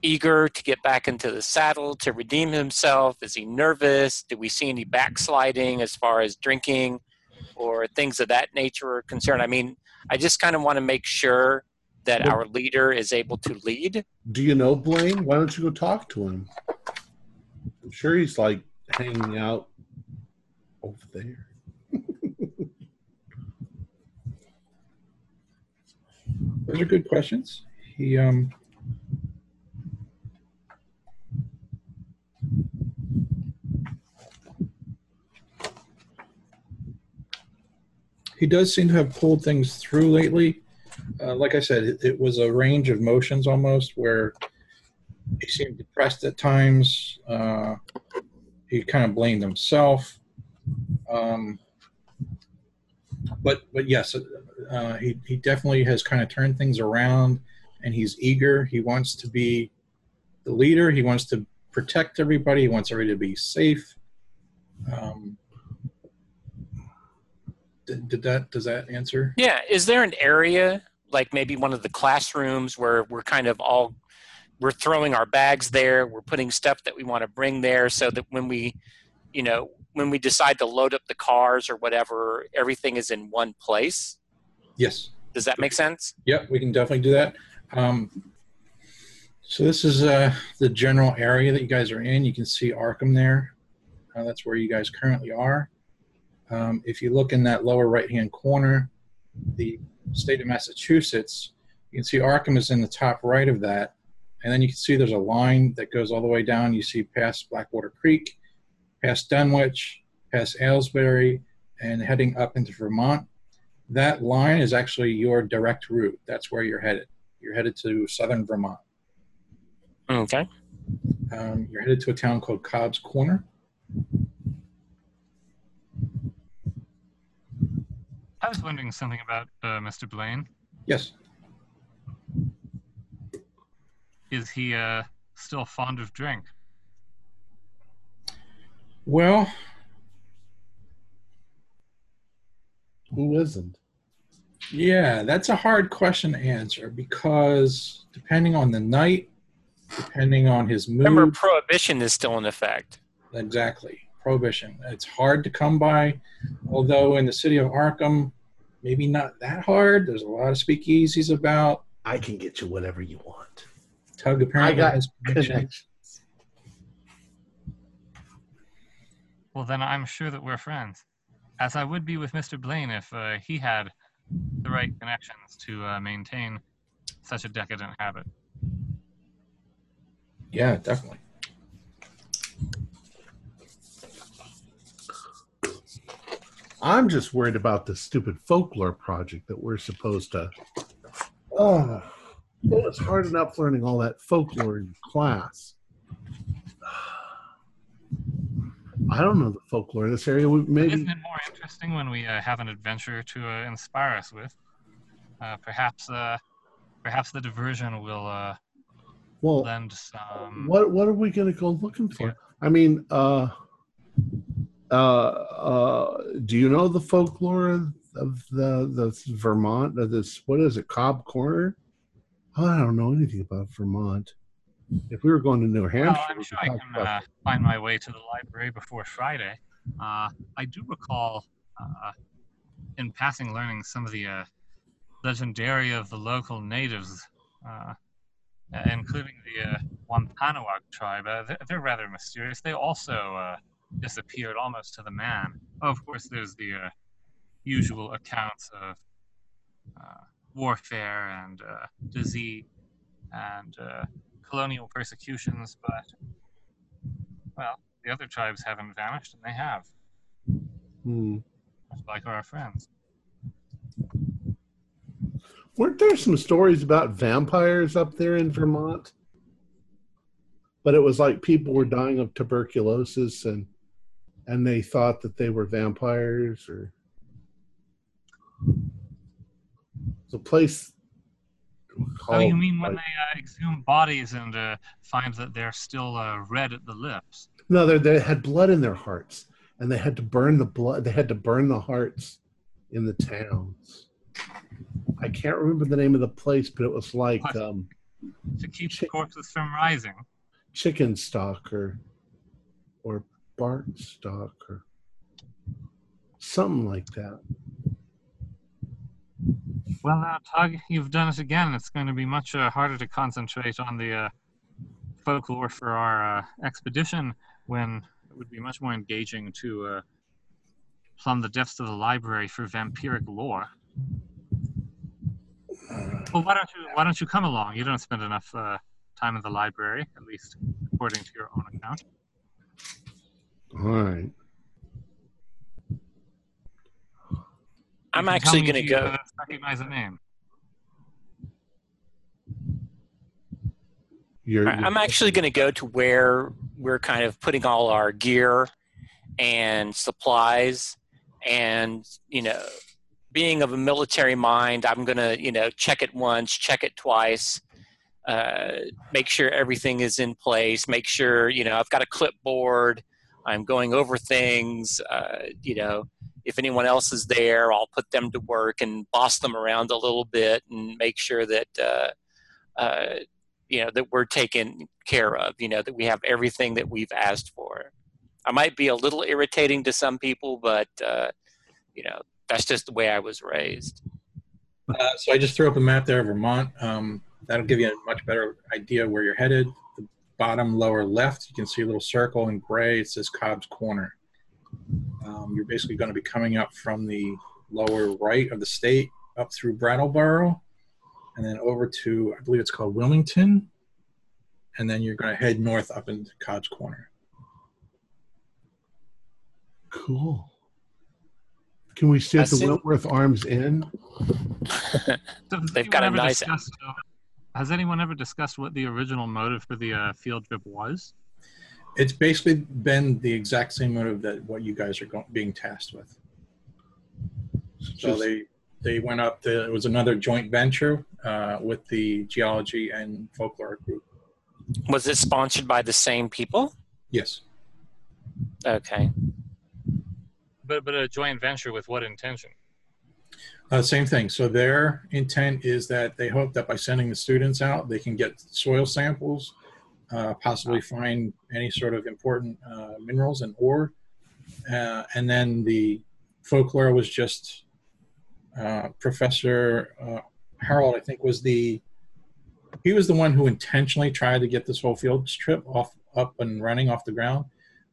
eager to get back into the saddle to redeem himself? Is he nervous? Do we see any backsliding as far as drinking or things of that nature are concerned? I mean, I just kind of want to make sure that Well- our leader is able to lead. do you know Blaine? Why don't you go talk to him? I'm sure he's like hanging out over there. Those are good questions. He um he does seem to have pulled things through lately. Uh, like I said, it, it was a range of motions almost where he seemed depressed at times. Uh, he kind of blamed himself. Um, but but yes, uh, he he definitely has kind of turned things around, and he's eager. He wants to be the leader. He wants to protect everybody. He wants everybody to be safe. Um, did, did that does that answer? Yeah. Is there an area, like maybe one of the classrooms, where we're kind of all we're throwing our bags there, we're putting stuff that we want to bring there, so that when we, you know, when we decide to load up the cars or whatever, everything is in one place. Yes. Does that make sense? Yep, we can definitely do that. Um, so this is uh, the general area that you guys are in. You can see Arkham there. Uh, that's where you guys currently are. Um, if you look in that lower right-hand corner, the state of Massachusetts, you can see Arkham is in the top right of that. And then you can see there's a line that goes all the way down. You see past Blackwater Creek, past Dunwich, past Aylesbury, and heading up into Vermont that line is actually your direct route. That's where you're headed. You're headed to southern Vermont. Okay. Um, you're headed to a town called Cobb's Corner. I was wondering something about uh, Mr. Blaine. Yes. Is he uh, still fond of drink? Well, Who isn't? yeah, that's a hard question to answer because depending on the night, depending on his mood, Remember, prohibition is still in effect. exactly prohibition. It's hard to come by. Although in the city of Arkham, maybe not that hard. There's a lot of speakeasies about. I can get you whatever you want. Tug apparently got has connections. Connections. Well, then I'm sure that we're friends, as I would be with Mr. Blaine if uh, he had the right connections to uh, maintain such a decadent habit. Yeah, definitely. I'm just worried about the stupid folklore project that we're supposed to. Oh, well, it's hard enough learning all that folklore in class. I don't know the folklore in this area. We- Maybe Isn't it more interesting when we uh, have an adventure to uh, inspire us with? Uh, perhaps, uh, perhaps the diversion will uh, well, lend some. what what are we going to go looking for? I mean, uh, uh, uh, do you know the folklore of the the Vermont? Of this, what is it, Cobb Corner? I don't know anything about Vermont. If we were going to New Hampshire, Well, I'm sure I can uh, find my way to the library before Friday. Uh, I do recall, uh, in passing, learning some of the uh, legendary of the local natives, uh, uh, including the uh, Wampanoag tribe. Uh, they're, they're rather mysterious. They also uh, disappeared almost to the man. Oh, of course, there's the uh, usual accounts of uh, warfare and uh, disease and uh, colonial persecutions, but well, the other tribes haven't vanished, and they have, Hmm. like our friends. Weren't there some stories about vampires up there in Vermont? But it was like people were dying of tuberculosis and and they thought that they were vampires or the place Oh, you mean when like- they uh, exhume bodies and uh, find that they're still uh, red at the lips? No, they they had blood in their hearts, and they had to burn the blood. They had to burn the hearts in the towns. I can't remember the name of the place, but it was like um, To keep the corpses from rising. chicken stock or or bark stock or something like that. Well, now, Tug, you've done it again. It's going to be much uh, harder to concentrate on the uh, folklore for our uh, expedition when it would be much more engaging to uh, plumb the depths of the library for vampiric lore. Well, why don't you why don't you come along? You don't spend enough uh, time in the library, at least according to your own account. All right. I'm You can tell actually going to go. uh, recognize a name. You're, I- I'm actually going to go to where we're kind of putting all our gear and supplies, and you know, being of a military mind, I'm going to you know check it once, check it twice, uh, make sure everything is in place, make sure you know I've got a clipboard. I'm going over things. Uh, you know, if anyone else is there, I'll put them to work and boss them around a little bit and make sure that. Uh, uh, you know that we're taken care of you know that we have everything that we've asked for i might be a little irritating to some people but uh, you know that's just the way i was raised Uh, so I just threw up a map there of Vermont. Um, that'll give you a much better idea where you're headed. The bottom lower left, you can see a little circle in gray. It says Cobb's Corner. Um, you're basically going to be coming up from the lower right of the state up through Brattleboro and then over to, I believe it's called Wilmington. And then you're going to head north up into Cobb's Corner. cool. Can we stay at the That's it. Wentworth Arms Inn? They've got a nice- discussed, has anyone ever discussed what the original motive for the uh, field trip was? It's basically been the exact same motive that what you guys are going, being tasked with. So Just- they they went up. To, it was another joint venture uh, with the geology and folklore group. was it sponsored by the same people Yes. okay But but a joint venture with what intention? Uh, same thing. So their intent is that they hope that by sending the students out, they can get soil samples, uh, possibly find any sort of important uh, minerals and ore, uh, and then the folklore was just uh, Professor uh, Harold. I think was the he was the one who intentionally tried to get this whole field trip off up and running off the ground.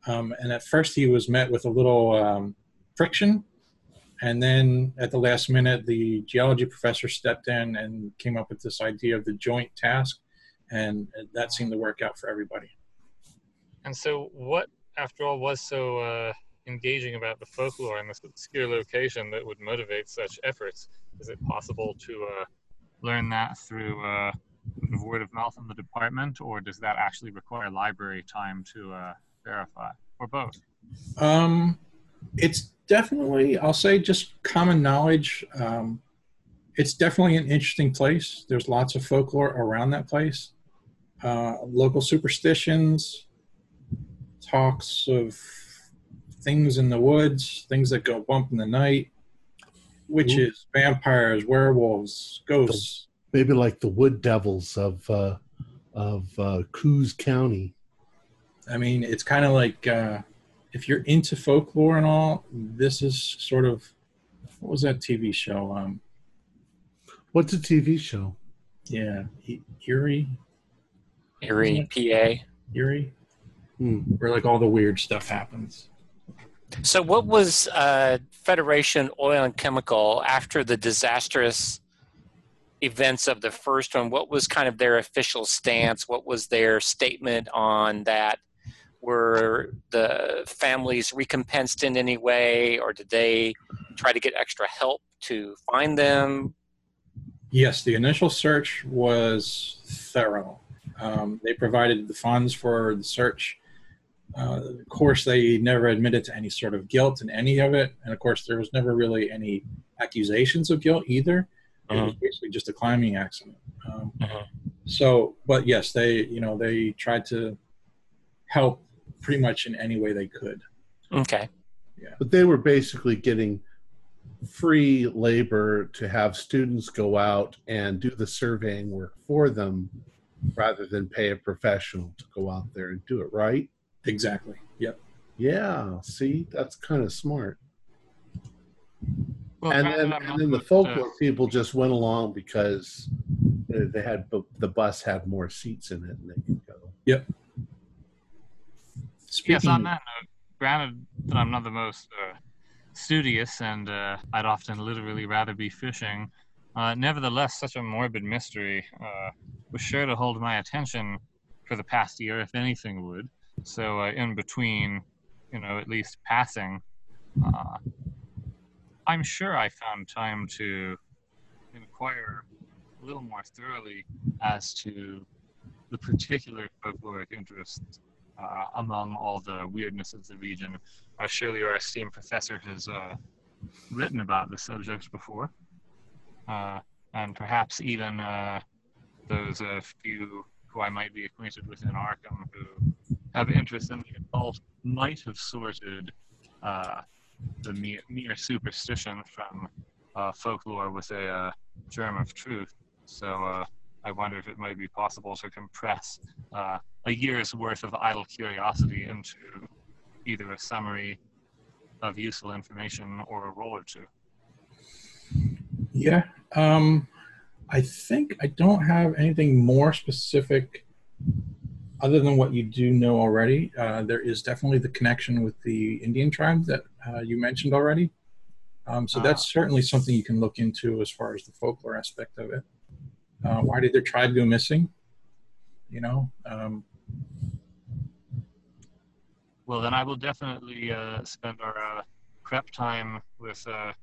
Um, and at first, he was met with a little um, friction and then at the last minute, the geology professor stepped in and came up with this idea of the joint task, and that seemed to work out for everybody. And so, what, after all, was so uh, engaging about the folklore in this obscure location that would motivate such efforts? Is it possible to uh, learn that through uh, word of mouth in the department, or does that actually require library time to uh, verify, or both? Um, it's definitely, I'll say, just common knowledge. Um, it's definitely an interesting place. There's lots of folklore around that place. Uh, local superstitions, talks of things in the woods, things that go bump in the night, witches, vampires, werewolves, ghosts. Maybe like the Wood Devils of uh, of uh, Coos County. I mean, it's kind of like uh, if you're into folklore and all, this is sort of what was that TV show? Um, What's a TV show? yeah, E- Eerie, erie pa Eerie, Hmm. where like all the weird stuff happens. So, what was uh, Federation Oil and Chemical after the disastrous events of the first one? What was kind of their official stance? What was their statement on that? Were the families recompensed in any way, or did they try to get extra help to find them? Yes, the initial search was thorough. Um, they provided the funds for the search. Uh, of course, they never admitted to any sort of guilt in any of it, and of course, there was never really any accusations of guilt either. It was Mhm. basically just a climbing accident. Um, Mhm. So, but yes, they you know they tried to help pretty much in any way they could. Okay. Yeah. But they were basically getting free labor to have students go out and do the surveying work for them rather than pay a professional to go out there and do it, right? Exactly. Yep. Yeah, see, that's kind of smart. Well, and then, and then the much, uh, folklore people just went along because they they had the bus had more seats in it and they could go. Speaking, Yes, on that note, granted that I'm not the most uh, studious and uh, I'd often literally rather be fishing, uh, nevertheless, such a morbid mystery uh, was sure to hold my attention for the past year, if anything would. So, uh, in between, you know, at least passing, uh, I'm sure I found time to inquire a little more thoroughly as to the particular folkloric interests uh, among all the weirdness of the region. Uh, surely our esteemed professor has uh, written about the subject before, uh, and perhaps even uh, those uh, few who I might be acquainted with in Arkham who have interest in the occult might have sorted the mere, mere superstition from folklore with a germ of truth. So I wonder if it might be possible to compress uh, a year's worth of idle curiosity into either a summary of useful information or a roll or two. yeah. Um, I think I don't have anything more specific other than what you do know already. Uh, there is definitely the connection with the Indian tribe that uh, you mentioned already. Um, so that's certainly something you can look into as far as the folklore aspect of it. Uh, why did their tribe go missing? You know, um, Well, then I will definitely uh, spend our uh, prep time with uh,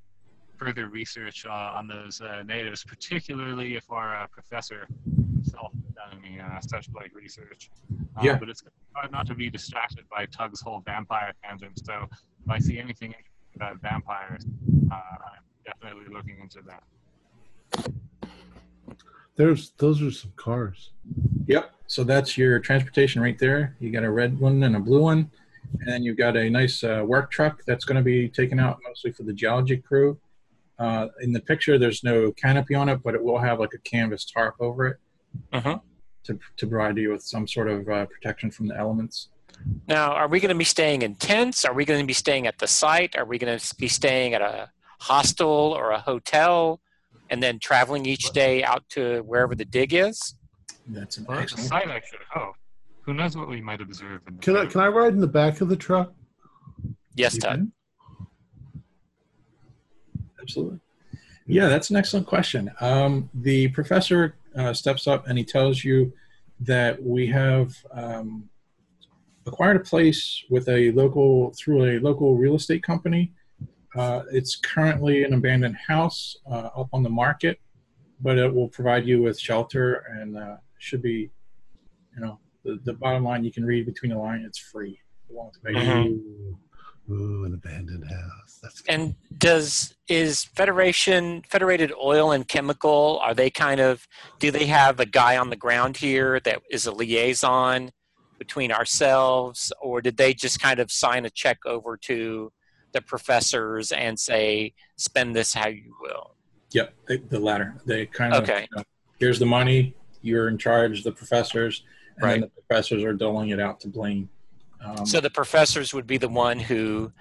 further research uh, on those uh, natives, particularly if our uh, professor himself has done any uh, such like research. Uh, Yeah. But it's hard not to be distracted by Tug's whole vampire tangent. So if I see anything about vampires, uh, I'm definitely looking into that. There's those are some cars. Yep. So that's your transportation right there. You got a red one and a blue one, and then you've got a nice uh, work truck that's going to be taken out mostly for the geology crew. Uh, in the picture, there's no canopy on it, but it will have like a canvas tarp over it Mhm. to, to provide you with some sort of uh, protection from the elements. Now, are we going to be staying in tents? Are we going to be staying at the site? Are we going to be staying at a hostel or a hotel and then traveling each day out to wherever the dig is? That's an Well, it's a excellent. site I should hope. Who knows what we might observe? In the Can I can I ride in the back of the truck? Yes, You Tug. can. Absolutely. Yeah, that's an excellent question. Um, the professor uh, steps up and he tells you that we have um, acquired a place with a local through a local real estate company. Uh, it's currently an abandoned house uh, up on the market, but it will provide you with shelter and uh, should be, you know, the, the bottom line you can read between the line. It's free. You won't mm-hmm. Ooh, ooh, an abandoned house. That's good. And does is Federation Federated Oil and Chemical are they kind of do they have a guy on the ground here that is a liaison between ourselves or did they just kind of sign a check over to the professors and say spend this how you will? Yep, the, the latter. They kind of Okay. you know, here's the money. You're in charge. The professors, and Right. then the professors are doling it out to Blaine. Um, So the professors would be the one who,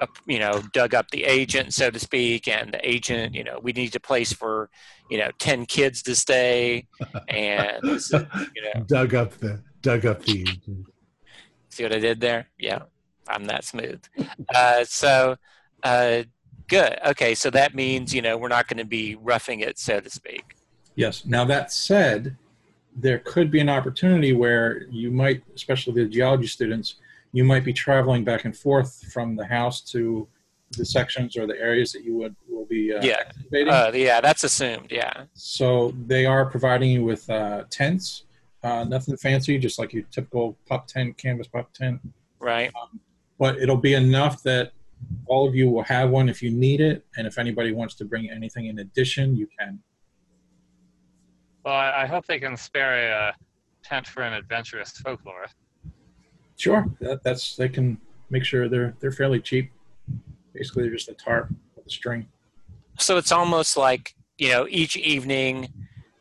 uh, you know, dug up the agent, so to speak, and the agent, you know, we need a place for, you know, ten kids to stay, and you know, dug up the dug up the see what I did there? Yeah, I'm that smooth. Uh, so, uh, good. Okay, so that means you know we're not going to be roughing it, so to speak. yes. Now that said, there could be an opportunity where you might, especially the geology students, you might be traveling back and forth from the house to the sections or the areas that you would will be uh, Yeah. Uh, yeah, that's assumed. Yeah. So they are providing you with uh, tents, uh, nothing fancy, just like your typical pup tent, canvas pup tent. Right. But it'll be enough that all of you will have one if you need it, and if anybody wants to bring anything in addition, you can. Well, I, I hope they can spare a uh, tent for an adventurous folklore. Sure, that, that's they can make sure they're they're fairly cheap. Basically, they're just a tarp with a string. So it's almost like you know each evening,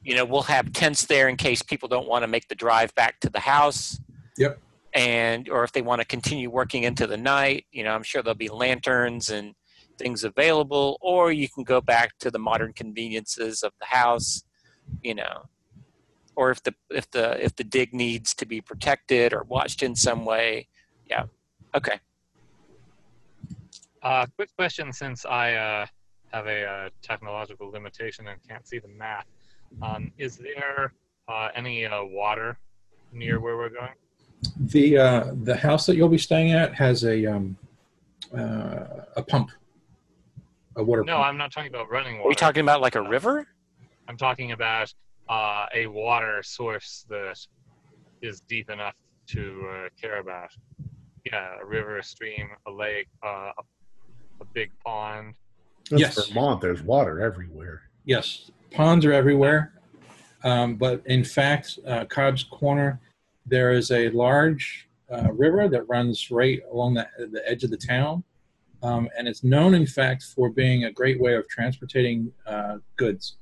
you know, we'll have tents there in case people don't want to make the drive back to the house. Yep. And or if they want to continue working into the night, you know, I'm sure there'll be lanterns and things available. Or you can go back to the modern conveniences of the house, you know. Or if the if the if the dig needs to be protected or watched in some way, yeah, okay. Uh, quick question since I uh, have a uh, technological limitation and can't see the map. Um, is there uh, any uh, water near where we're going? The uh, the house that you'll be staying at has a um, uh, a pump, a water No, pump. I'm not talking about running Are water. we talking about like a river? I'm talking about uh, a water source that is deep enough to uh, care about. Yeah, a river, a stream, a lake, uh, a, a big pond. That's Yes. Vermont. There's water everywhere. Yes, ponds are everywhere, um, but in fact, uh, Cobb's Corner, there is a large uh, river that runs right along the, the edge of the town, um, and it's known, in fact, for being a great way of transporting uh, goods.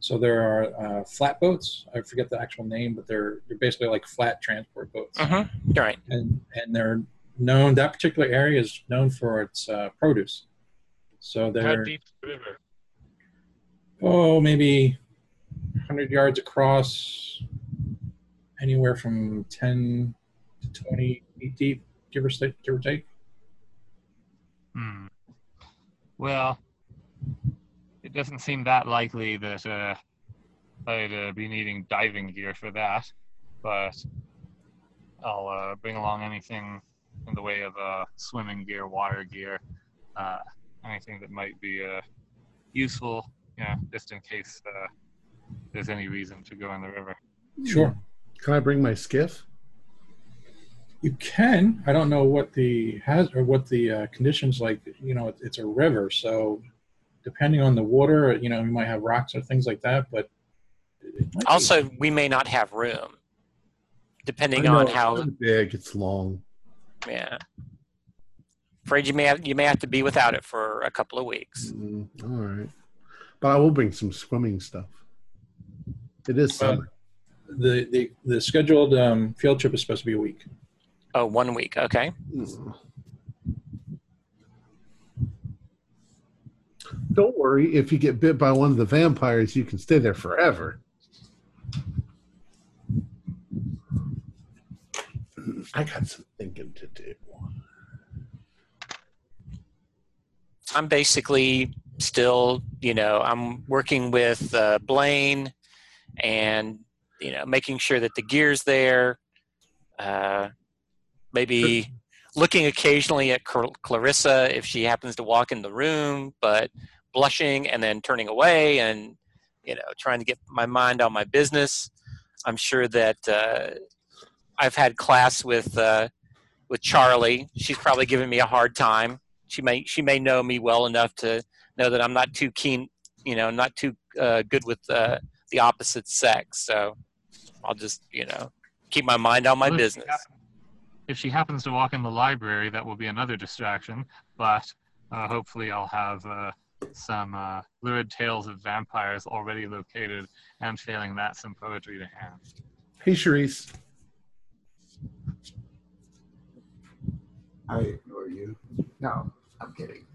So there are uh, flatboats. I forget the actual name, but they're they're basically like flat transport boats, Mm-hmm. Right. and and they're known. That particular area is known for its uh, produce. So How they're deep the river? oh, maybe 100 yards across, anywhere from 10 to 20 feet deep, give or, take, give or take. Hmm. Well, it doesn't seem that likely that uh, I'd uh, be needing diving gear for that, but I'll uh, bring along anything in the way of uh, swimming gear, water gear, uh, anything that might be uh, useful, you know, just in case uh, there's any reason to go in the river. Sure. Can I bring my skiff? You can. I don't know what the has or what the uh, conditions like. You know, it, it's a river, so depending on the water, you know, you might have rocks or things like that. But it might be- Also, we may not have room, depending I know on it's how. big. It's long. Yeah. Afraid you may have you may have to be without it for a couple of weeks. Mm, all right, but I will bring some swimming stuff. It is Well, summer. The the the scheduled um, field trip is supposed to be a week. Oh, one week. Okay. Mm. Don't worry. If you get bit by one of the vampires, you can stay there forever. I got some thinking to do. I'm basically still, you know, I'm working with uh, Blaine and, you know, making sure that the gear's there. Uh, maybe looking occasionally at Clar- Clarissa if she happens to walk in the room, but blushing and then turning away and, you know, trying to get my mind on my business. I'm sure that uh, I've had class with uh, with Charlie. She's probably giving me a hard time. She may she may know me well enough to know that I'm not too keen, you know, not too uh, good with uh, the opposite sex. So I'll just you know keep my mind on my Well, if she business. If she happens to walk in the library, that will be another distraction. But uh, hopefully, I'll have uh, some uh, lurid tales of vampires already located, and failing that, some poetry to hand. Hey, Charisse. I ignore you. No, I'm kidding.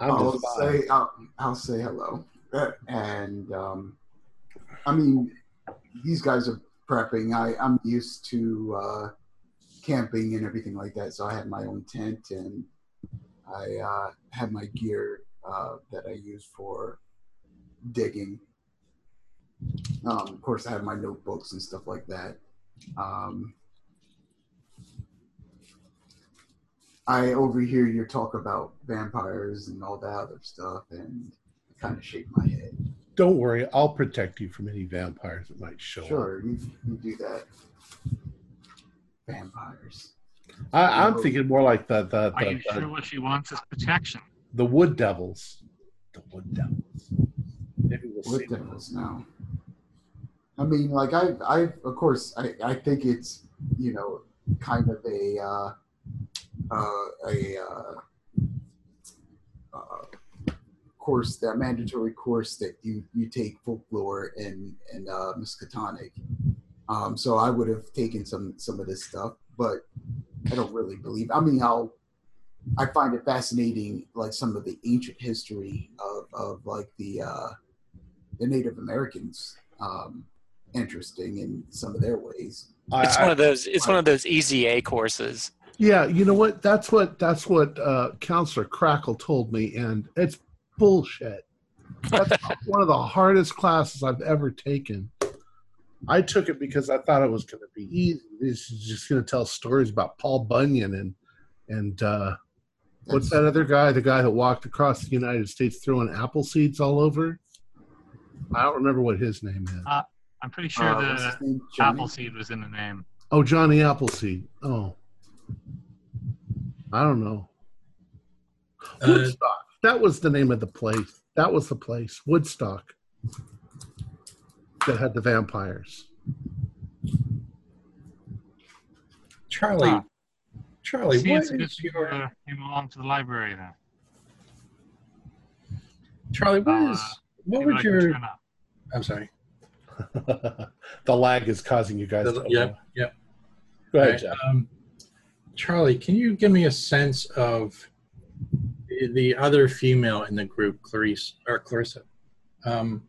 I'm I'll say I'll, I'll say hello, Uh, and um, I mean these guys are prepping. I I'm used to uh, camping and everything like that, so I have my own tent and I uh, have my gear uh, that I use for digging. Um, of course, I have my notebooks and stuff like that. Um, I overhear your talk about vampires and all that other stuff, and kind of shake my head. Don't worry. I'll protect you from any vampires that might show up. Sure, you, you do that. Vampires. I, I'm thinking more like the the Are the, you the, sure what she wants is protection? the wood devils. The wood devils. Maybe we'll What see. devils now? I mean, like I, I of course, I, I think it's you know kind of a uh, uh, a uh, course that mandatory course that you you take folklore and and uh, Miskatonic. Um, so I would have taken some some of this stuff, but I don't really believe. I mean, I'll I find it fascinating, like some of the ancient history of of like the uh, the Native Americans. Um, interesting in some of their ways. It's I- one of those. It's one of those easy A courses. Yeah, you know what? That's what that's what uh, Counselor Crackle told me, and it's bullshit. That's one of the hardest classes I've ever taken. I took it because I thought it was going to be easy. This is just going to tell stories about Paul Bunyan and and uh, what's that other guy? The guy that walked across the United States throwing apple seeds all over. I don't remember what his name is. Uh, I'm pretty sure Uh, the his name? Johnny? Appleseed was in the name. Oh, Johnny Appleseed. Oh, I don't know. Uh, Woodstock. That was the name of the place. That was the place. Woodstock. That had the vampires. Charlie, Huh. Charlie, See, what it's is you your uh, came along to the library then. Charlie? What Uh, is what would your? I'm sorry. the lag is causing you guys to. Yep, yep. Go ahead, Right, Jeff. Um, Charlie, can you give me a sense of the, the other female in the group, Clarice or Clarissa? Um,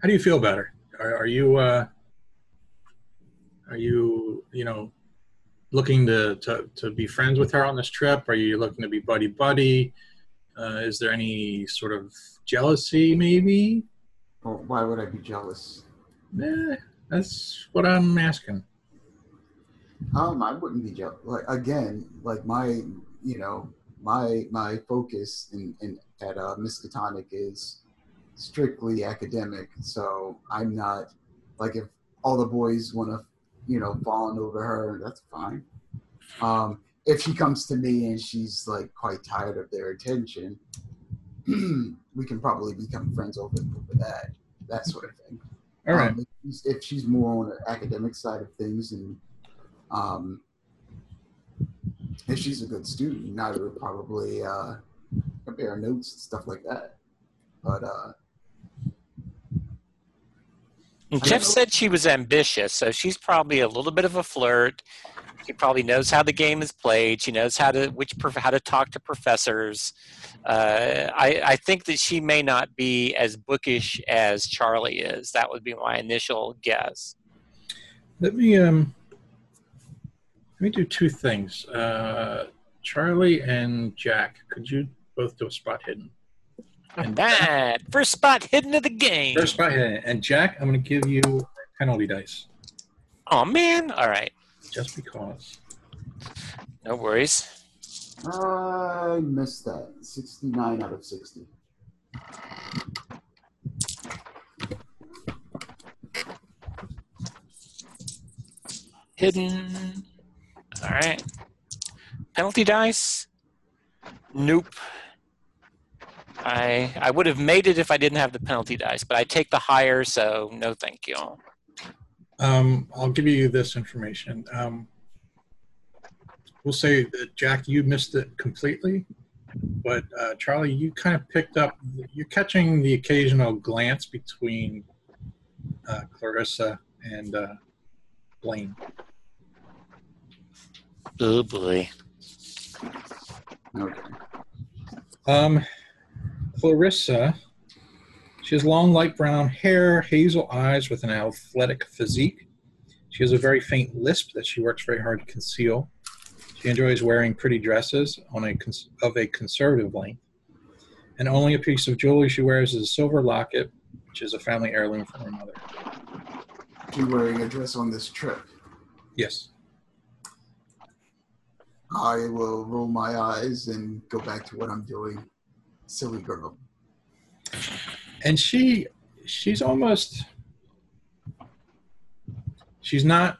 how do you feel about her? Are, are you uh, are you you know looking to, to to be friends with her on this trip? Are you looking to be buddy buddy? Uh, is there any sort of jealousy, maybe? Well, why would I be jealous? Eh, that's what I'm asking. Um, I wouldn't be jealous. Like again, like my, you know, my my focus in, in at uh, Miskatonic is strictly academic. So I'm not like if all the boys want to, you know, fawn over her, that's fine. Um, if she comes to me and she's like quite tired of their attention, we can probably become friends over over that, that sort of thing. All right. Um, if, she's, if she's more on the academic side of things and um, if she's a good student, I would probably uh, compare notes and stuff like that. But uh, Jeff said she was ambitious, so she's probably a little bit of a flirt. She probably knows how the game is played. She knows how to which how to talk to professors. Uh, I, I think that she may not be as bookish as Charlie is. That would be my initial guess. Let me um let me do two things. Uh Charlie and Jack, could you both do a spot hidden? And That first spot hidden of the game. first spot hidden. And Jack, I'm gonna give you penalty dice. Oh man! All right, Just because. no worries. I missed that. 69 out of 60. Hidden. All right. Penalty dice. Nope. I I would have made it if I didn't have the penalty dice, but I take the higher, so no, thank you. Um I'll give you this information. Um we'll say that Jack, you missed it completely. But uh, Charlie, you kind of picked up. You're catching the occasional glance between uh, Clarissa and uh, Blaine. Oh boy. Okay. Um, Clarissa, she has long light brown hair, hazel eyes with an athletic physique. She has a very faint lisp that she works very hard to conceal. She enjoys wearing pretty dresses on a cons- of a conservative length. And only a piece of jewelry she wears is a silver locket, which is a family heirloom from her mother. She wearing a dress on this trip. Yes. I will roll my eyes and go back to what I'm doing. Silly girl. and she she's almost she's not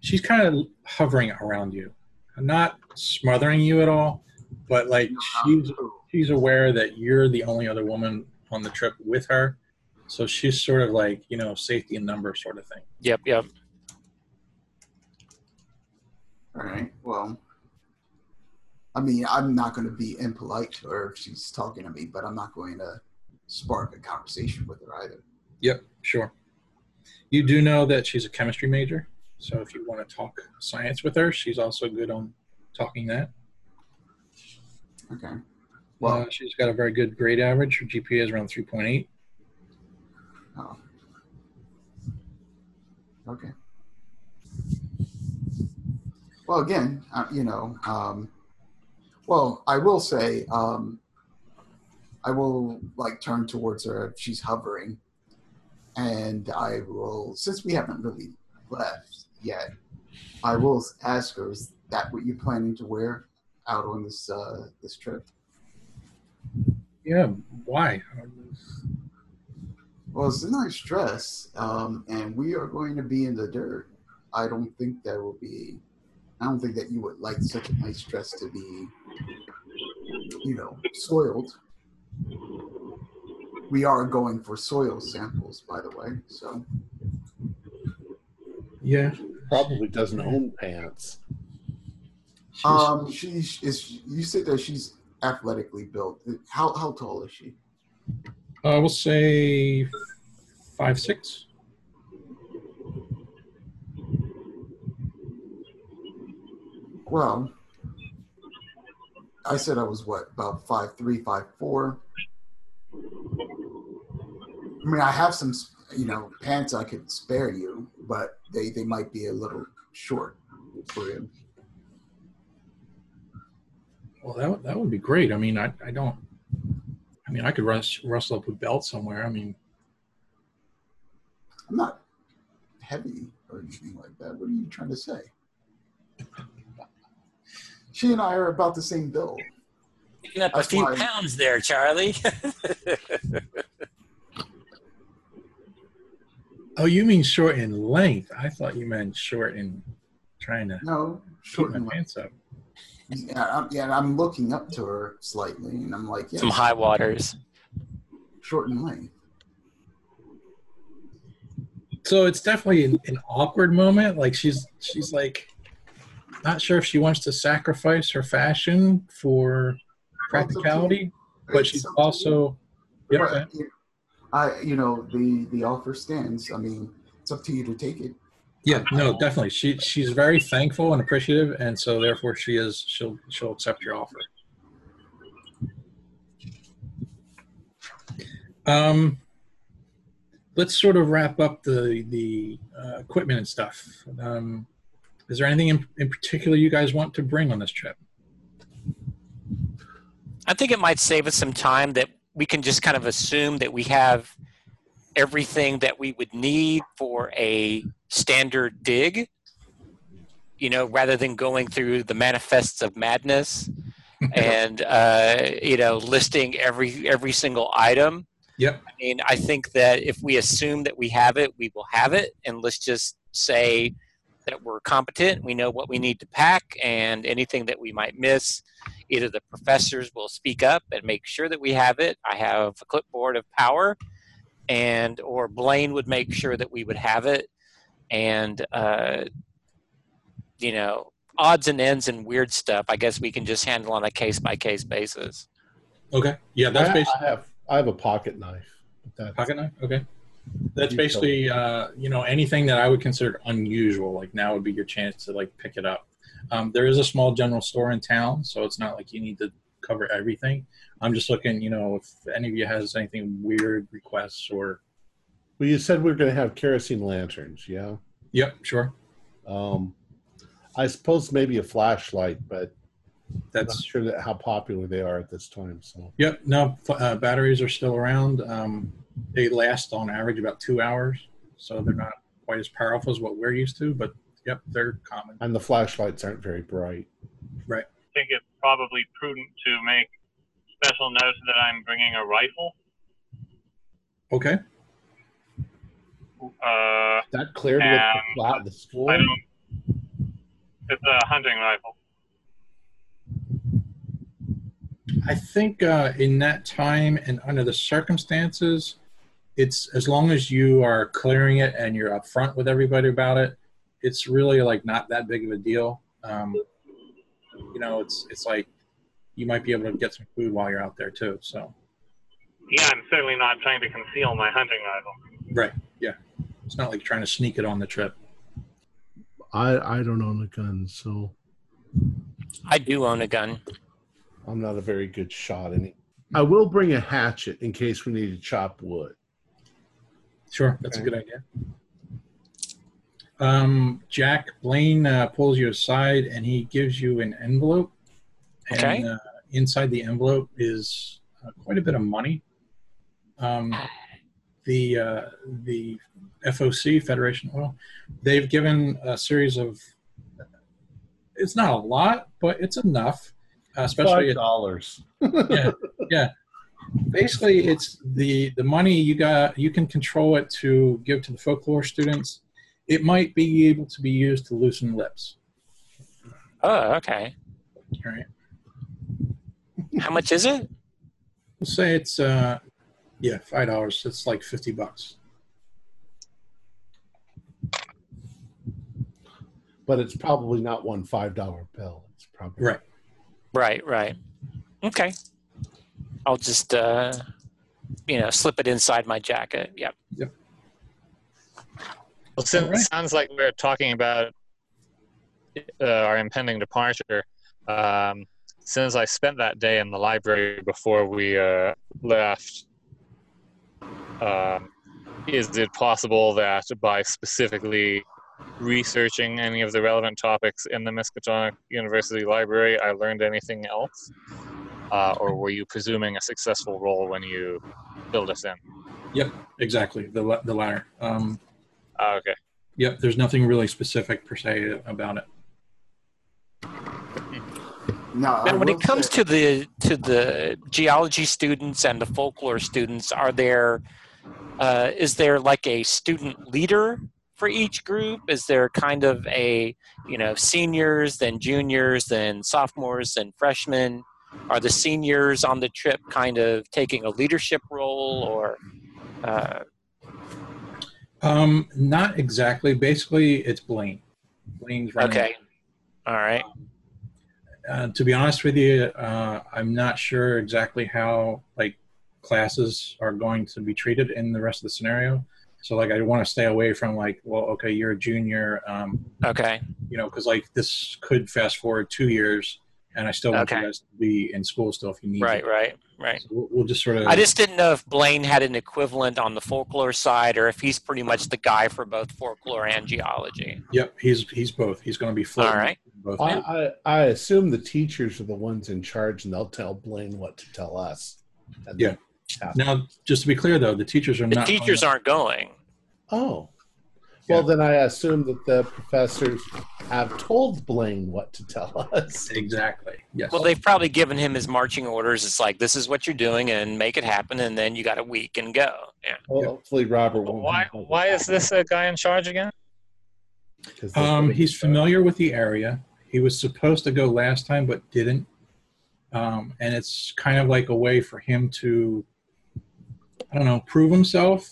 she's kind of hovering around you not smothering you at all but like she's she's aware that you're the only other woman on the trip with her So she's sort of like you know safety in number sort of thing. Yep, yep. All right. Well, I mean, I'm not going to be impolite to her if she's talking to me, but I'm not going to spark a conversation with her either. Yep, sure. You do know that she's a chemistry major, so if you want to talk science with her, she's also good on talking that. Okay. Well, Well, she's got a very good grade average. Her GPA is around 3.8. oh. okay. Well, again, uh, you know, um, well, I will say, um, I will like turn towards her if she's hovering, and I will, since we haven't really left yet, I will ask her, "Is that what you're planning to wear out on this uh, this trip?" Yeah, why? Well, it's a nice dress, um, and we are going to be in the dirt. I don't think that will be. I don't think that you would like such a nice dress to be, you know, soiled. We are going for soil samples, by the way. So, Yeah. Probably doesn't own pants. she's- um, she is. You said that she's athletically built. How how tall is she? I will say five six. Well, I said I was what about five three, five four. I mean, I have some, you know, pants I could spare you, but they they might be a little short for you. Well, that would- that would be great. I mean, I I don't. I mean, I could rus- rustle up a belt somewhere. I mean, I'm not heavy or anything like that. What are you trying to say? She and I are about the same build. Picking up a few why- pounds there, Charlie. oh, you mean short in length? I thought you meant short in trying to No, keep short my and light. pants up. Yeah, I'm, yeah, I'm looking up to her slightly, and I'm like, yeah, Some high waters. short and length. So it's definitely an, an awkward moment. Like she's she's like not sure if she wants to sacrifice her fashion for practicality, but she's up to you. also yep, Right. I, you know, the the offer stands. I mean, it's up to you to take it. yeah, no, definitely. She she's very thankful and appreciative, and so therefore she is she'll she'll accept your offer. Um, let's sort of wrap up the the uh, equipment and stuff. Um, is there anything in, in particular you guys want to bring on this trip? I think it might save us some time that we can just kind of assume that we have everything that we would need for a standard dig, you know, rather than going through the manifests of madness and uh, you know listing every every single item. Yep. I mean, I think that if we assume that we have it, we will have it, and let's just say that we're competent. We know what we need to pack, and anything that we might miss, either the professors will speak up and make sure that we have it. I have a clipboard of power, and or Blaine would make sure that we would have it, and uh, you know, odds and ends and weird stuff. I guess we can just handle on a case by case basis. Okay. Yeah, that's I, basically I have I have a pocket knife. That's, pocket knife. Okay. That's basically uh, you know anything that I would consider unusual. Like now would be your chance to like pick it up. Um, there is a small general store in town, so it's not like you need to cover everything. I'm just looking, you know, if any of you has anything weird requests or. Well, you said we are going to have kerosene lanterns. Yeah. Yep, sure. Um, I suppose maybe a flashlight, but That's not sure that how popular they are at this time. So Yep. No, uh, batteries are still around. Um, they last on average about two hours, so they're not quite as powerful as what we're used to. But yep, they're common. and the flashlights aren't very bright. Right. I think it's probably prudent to make special note that I'm bringing a rifle. Okay. Uh, That cleared with the flat the school. It's a hunting rifle. I think uh, in that time and under the circumstances, it's as long as you are clearing it and you're upfront with everybody about it, it's really like not that big of a deal. Um, you know, it's it's like you might be able to get some food while you're out there too. So Yeah, I'm certainly not trying to conceal my hunting rifle. right, yeah, it's not like trying to sneak it on the trip. I I don't own a gun, so I do own a gun. I'm not a very good shot. Any. I will bring a hatchet in case we need to chop wood. Sure, that's Okay. a good idea. Um, Jack Blaine uh, pulls you aside and he gives you an envelope. And, Okay. Uh, inside the envelope is uh, quite a bit of money. Um, the uh, the FOC Federation Oil, they've given a series of. It's not a lot, but it's enough, uh, especially Five dollars. yeah, yeah. Basically, it's the the money you got. You can control it to give to the folklore students. It might be able to be used to loosen lips. Oh, okay. All right. How much is it? We'll say it's uh, yeah, five dollars. It's like fifty bucks. But it's probably not one five dollar bill. It's probably Right. Right, right. Okay. I'll just uh you know, slip it inside my jacket. Yep. Yep. Well, since Alright. it sounds like we're talking about uh, our impending departure, um, since I spent that day in the library before we uh, left, um, is it possible that by specifically researching any of the relevant topics in the Miskatonic University Library, I learned anything else? Uh, or were you presuming a successful role when you filled us in? Yep, exactly. The la- the latter. Um, Ah, okay. yep. There's nothing really specific per se about it. Now, I Now, when it comes say- to the to the geology students and the folklore students, are there uh, is there like a student leader for each group? Is there kind of a you know seniors, then juniors, then sophomores, then freshmen? Are the seniors on the trip kind of taking a leadership role, or uh, Um, not exactly. Basically, it's Blaine. Blaine's running. okay, all right, Uh, to be honest with you, uh, I'm not sure exactly how like classes are going to be treated in the rest of the scenario. So like, I want to stay away from like, well, okay, you're a junior, um, okay, you know, because like this could fast forward two years, and I still want Okay. you guys to be in school still if you need. right, to. right, right. So we'll, we'll just sort of. I just didn't know if Blaine had an equivalent on the folklore side, or if he's pretty much the guy for both folklore and geology. Yep, he's he's both. He's going to be floating. All right. Both. I, I I assume the teachers are the ones in charge, and they'll tell Blaine what to tell us. Yeah. Now, just to be clear though, the teachers are The not. teachers aren't going. Oh. Yeah. Well, then I assume that the professors have told Blaine what to tell us. exactly. Yes. Well, they've probably given him his marching orders. It's like this is what you're doing, and make it happen, and then you got a week and go. Yeah. Well, hopefully Robert won't. Why, why is this a guy in charge again? Um, he's familiar with the area. He was supposed to go last time, but didn't. Um, and it's kind of like a way for him to, I don't know, prove himself.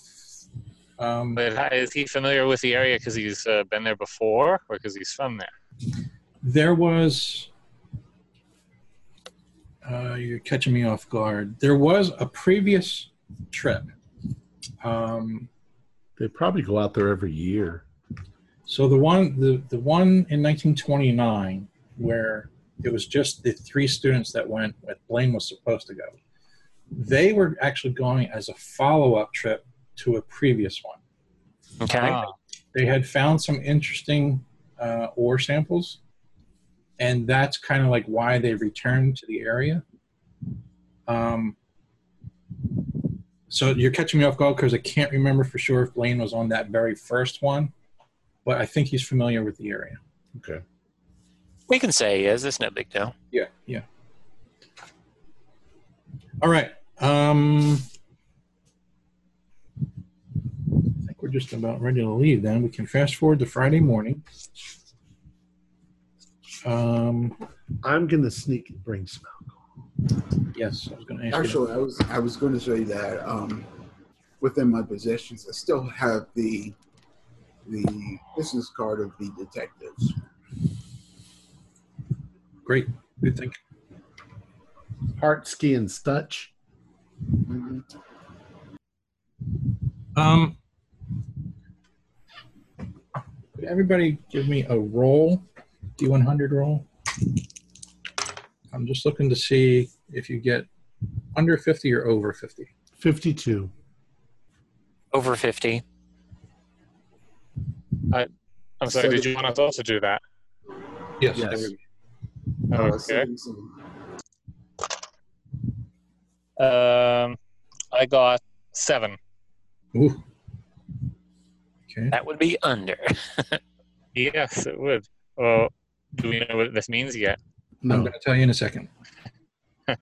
Um, But how- is he familiar with the area because he's uh, been there before, or because he's from there? there was, uh, you're catching me off guard. There was a previous trip. Um, They probably go out there every year. So the one the, the one in 1929 where it was just the three students that went that Blaine was supposed to go. They were actually going as a follow-up trip to a previous one. Okay. Ah, They had found some interesting uh, ore samples, and that's kind of like why they returned to the area. Um, so you're catching me off guard because I can't remember for sure if Blaine was on that very first one, but I think he's familiar with the area. Okay. We can say he is. It's no big deal. Yeah, yeah. All right. Um, I think we're just about ready to leave. Then we can fast forward to Friday morning. Um, I'm gonna sneak and bring some alcohol. yes, I was going to ask. you Actually, I was I was going to say that um, within my possessions. I still have the the business card of the detectives. Great. Good thinking. Heart, ski, and stutch. Mhm. Um, could everybody give me a roll, D100 roll? I'm just looking to see if you get under 50 or over 50. 52. Over 50. I'm sorry, did you want us to also do that? Yes. Yes. Okay. Um, I got seven. Ooh. Okay. That would be under. Yes, it would. Well, do we know what this means yet? I'm going to tell you in a second.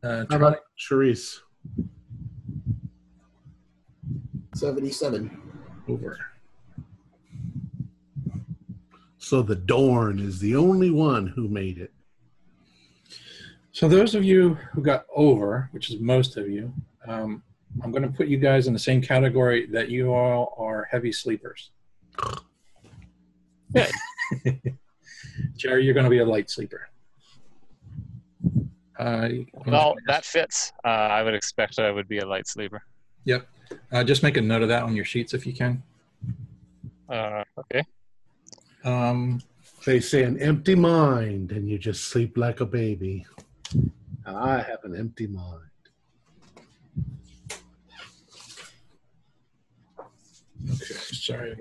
Uh, How about Charisse? 77. over. So the Dorn is the only one who made it. So those of you who got over, which is most of you, um, I'm going to put you guys in the same category that you all are heavy sleepers. Good. Jerry, you're going to be a light sleeper. Uh, Well, that fits. Uh, I would expect I would be a light sleeper. Yep. Uh, just make a note of that on your sheets if you can. Uh, okay. Um, They say an empty mind, and you just sleep like a baby. And I have an empty mind. Okay, sorry,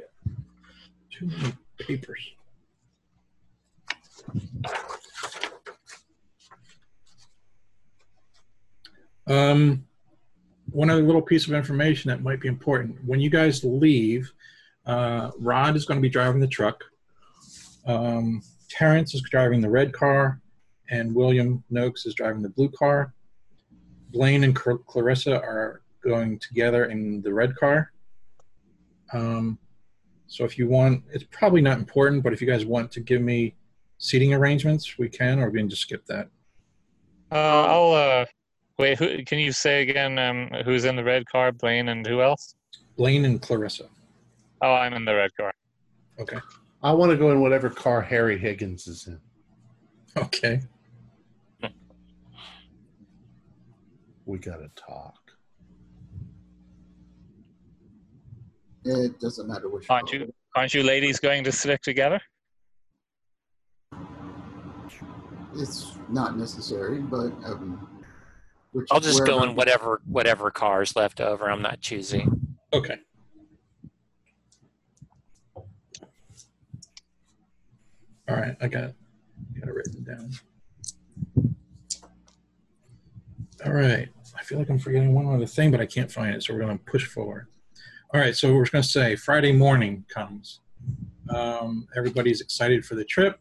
too many papers. Um, one other little piece of information that might be important. When you guys leave, uh, Rod is going to be driving the truck. Um, Terrence is driving the red car, and William Noakes is driving the blue car. Blaine and Clarissa are going together in the red car. Um, so if you want, it's probably not important, but if you guys want to give me seating arrangements, we can, or we can just skip that. Uh, I'll uh, wait. Who, can you say again? Um, who's in the red car? Blaine and who else? Blaine and Clarissa. Oh, I'm in the red car. Okay. I want to go in whatever car Harry Higgins is in. Okay. We got to talk. It doesn't matter which. Aren't color. you? Aren't you ladies going to stick together? It's not necessary, but um, which, I'll just go wherever- in whatever whatever car's left over. I'm not choosy. Okay. All right, I got got it written down. All right, I feel like I'm forgetting one other thing, but I can't find it, so we're going to push forward. All right, so we're going to say Friday morning comes. Um, everybody's excited for the trip.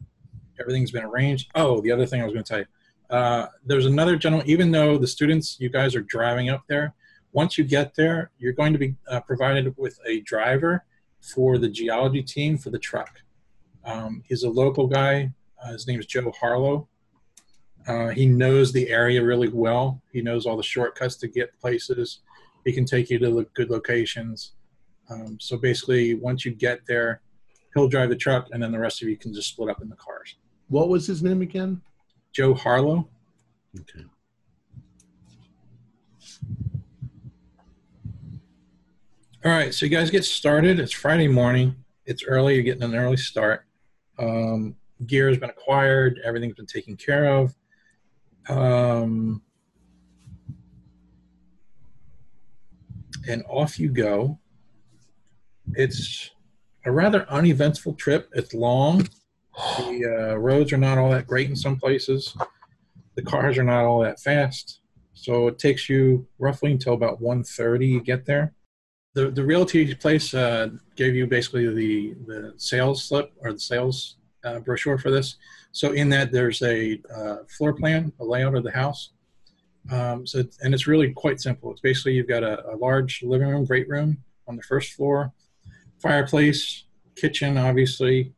Everything's been arranged. Oh, the other thing I was going to tell you. Uh, there's another gentleman, even though the students, you guys are driving up there, once you get there, you're going to be uh, provided with a driver for the geology team for the truck. Um, he's a local guy. Uh, his name is Joe Harlow. Uh, he knows the area really well. He knows all the shortcuts to get places. He can take you to lo- good locations. Um, so basically, once you get there, he'll drive the truck, and then the rest of you can just split up in the cars. What was his name again? Joe Harlow. Okay. All right, so you guys get started. It's Friday morning. It's early. You're getting an early start. Um, gear has been acquired. Everything's been taken care of. Um, and off you go. It's a rather uneventful trip. It's long. The uh, roads are not all that great in some places. The cars are not all that fast. So it takes you roughly until about 1.30 you get there the the realty place uh, gave you basically the the sales slip or the sales uh, brochure for this. So in that there's a uh, floor plan, a layout of the house. Um, so and it's really quite simple. It's basically you've got a, a large living room, great room on the first floor, fireplace, kitchen, obviously.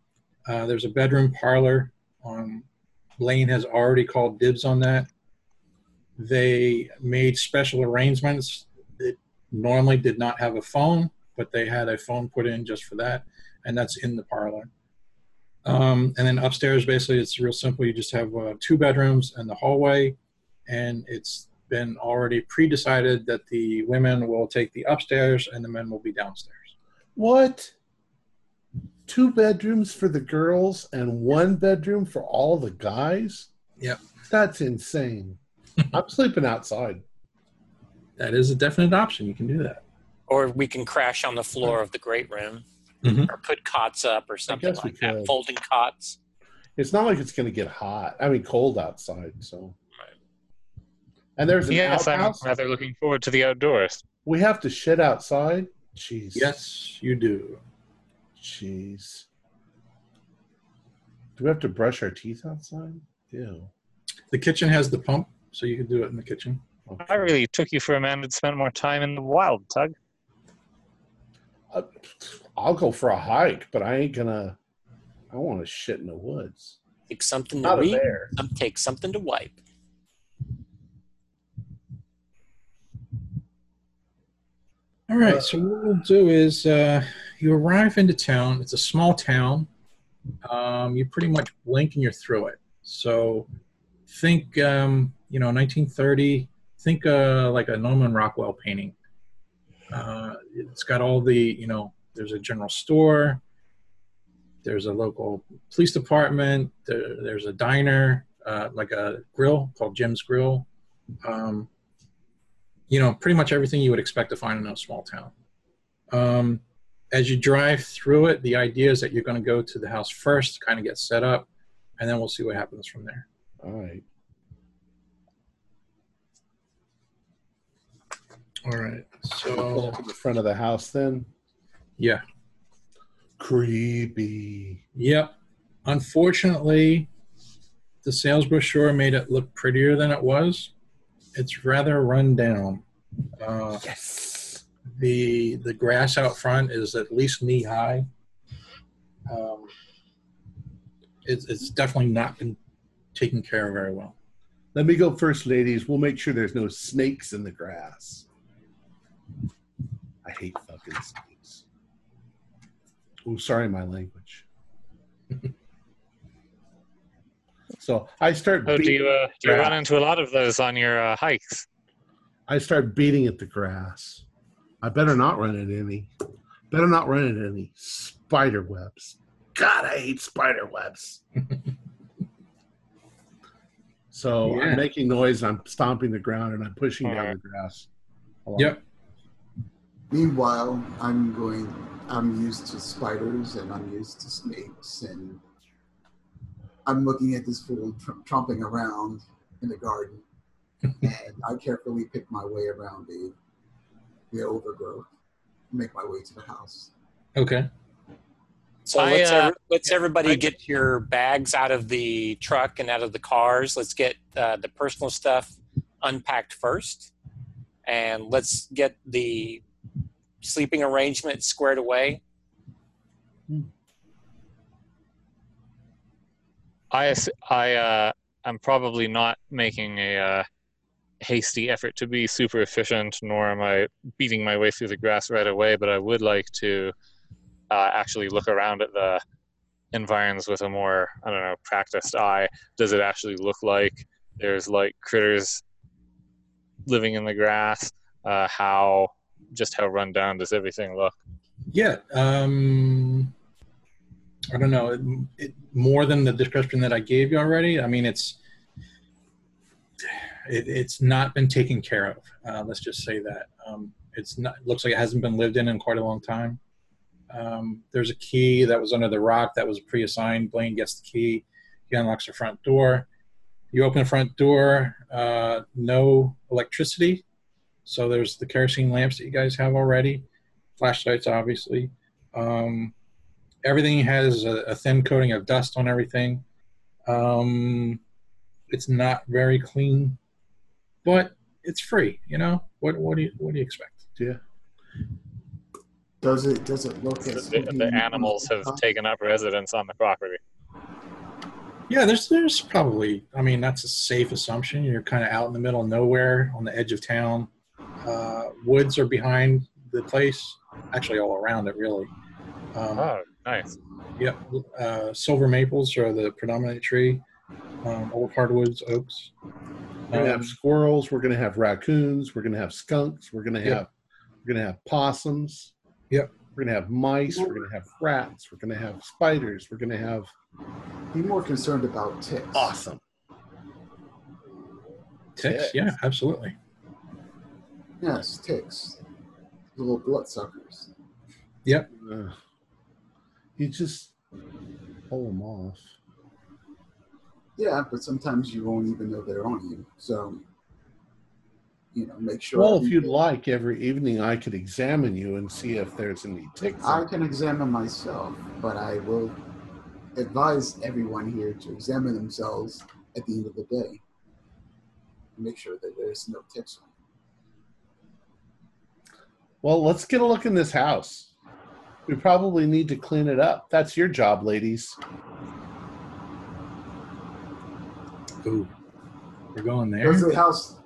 Uh, there's a bedroom parlor. Um, Blaine has already called dibs on that. They made special arrangements It normally did not have a phone, but they had a phone put in just for that, and that's in the parlor. Um, and then upstairs, basically, it's real simple. You just have uh, two bedrooms and the hallway, and it's been already pre-decided that the women will take the upstairs and the men will be downstairs. What? Two bedrooms for the girls and one bedroom for all the guys? Yep. That's insane. I'm sleeping outside. That is a definite option. You can do that. Or we can crash on the floor of the great room, Mhm. or put cots up, or something like that. could. Folding cots. It's not like it's going to get hot. I mean, cold outside. So, and there's an Yes, I'm rather looking forward to the outdoors. We have to shit outside. Jeez. Yes, you do. Jeez. Do we have to brush our teeth outside? Ew. The kitchen has the pump, so you can do it in the kitchen. Okay. I really took you for a man who'd spent more time in the wild, Tug. Uh, I'll go for a hike, but I ain't gonna. I want to shit in the woods. Take something to Not a read. bear. Some, take something to wipe. All right. So what we'll do is uh, you arrive into town. It's a small town. Um, you pretty much blink and you're through it. So think, um, you know, 1930. Think uh, like a Norman Rockwell painting. Uh, it's got all the, you know, there's a general store. There's a local police department. There, there's a diner, uh, like a grill called Jim's Grill. Um, you know, pretty much everything you would expect to find in a small town. Um, as you drive through it, the idea is that you're going to go to the house first, kind of get set up, and then we'll see what happens from there. All right. All right. So, to the front of the house then. yeah. Creepy. Yep. Unfortunately, the sales brochure made it look prettier than it was. It's rather run down. Uh, Yes. the the grass out front is at least knee high. Um, it's, it's definitely not been taken care of very well. Let me go first, ladies. We'll make sure there's no snakes in the grass. I hate fucking snakes. Oh, sorry, my language. so I start. Oh, do you uh, do you run into a lot of those on your uh, hikes? I start beating at the grass. I better not run into any. Better not run into any spider webs. God, I hate spider webs. so Yeah. I'm making noise. I'm stomping the ground and I'm pushing down Alright. the grass. along. Yep. Meanwhile, I'm going. I'm used to spiders and I'm used to snakes, and I'm looking at this fool tr- tromping around in the garden, and I carefully pick my way around the the overgrowth, make my way to the house. Okay. So I, let's, uh, every- let's everybody I- get your bags out of the truck and out of the cars. Let's get uh, the personal stuff unpacked first, and let's get the sleeping arrangement squared away. I I uh, I'm probably not making a uh, hasty effort to be super efficient, nor am I beating my way through the grass right away. But I would like to uh, actually look around at the environs with a more I don't know practiced eye. Does it actually look like there's like critters living in the grass? Uh, how just how run down does everything look? Yeah. Um, I don't know. It, it, more than the description that I gave you already. I mean, it's it, it's not been taken care of. Uh, let's just say that. Um, it's not. Looks like it hasn't been lived in in quite a long time. Um, there's a key that was under the rock that was pre-assigned. Blaine gets the key. He unlocks the front door. You open the front door. Uh, no electricity. So there's the kerosene lamps that you guys have already flashlights, obviously. Um, everything has a, a thin coating of dust on everything. Um, it's not very clean, but it's free. You know what? What do you what do you expect? Yeah. Does it does it look as The, the animals have taken up residence on the property. Yeah, there's there's probably. I mean, that's a safe assumption. You're kind of out in the middle of nowhere on the edge of town. Uh, woods are behind the place, actually all around it, really. Um, Oh, nice. Yep. Uh, silver maples are the predominant tree. Um, old hardwoods, oaks. We're gonna have Um, squirrels. We're gonna have raccoons. We're gonna have skunks. We're gonna have Yep. we're gonna have possums. Yep. We're gonna have mice. We're gonna have rats. We're gonna have spiders. We're gonna have Be more concerned about ticks. awesome. ticks. Yeah, absolutely. Yes, ticks. Little bloodsuckers. Yep. Ugh. You just pull them off. Yeah, but sometimes you won't even know they're on you. So, you know, make sure. Well, if you'd like, every evening I could examine you and see if there's any ticks. I can examine myself, but I will advise everyone here to examine themselves at the end of the day. Make sure that there's no ticks on. Well, let's get a look in this house. We probably need to clean it up. That's your job, ladies. Ooh, we're going there. Does the house?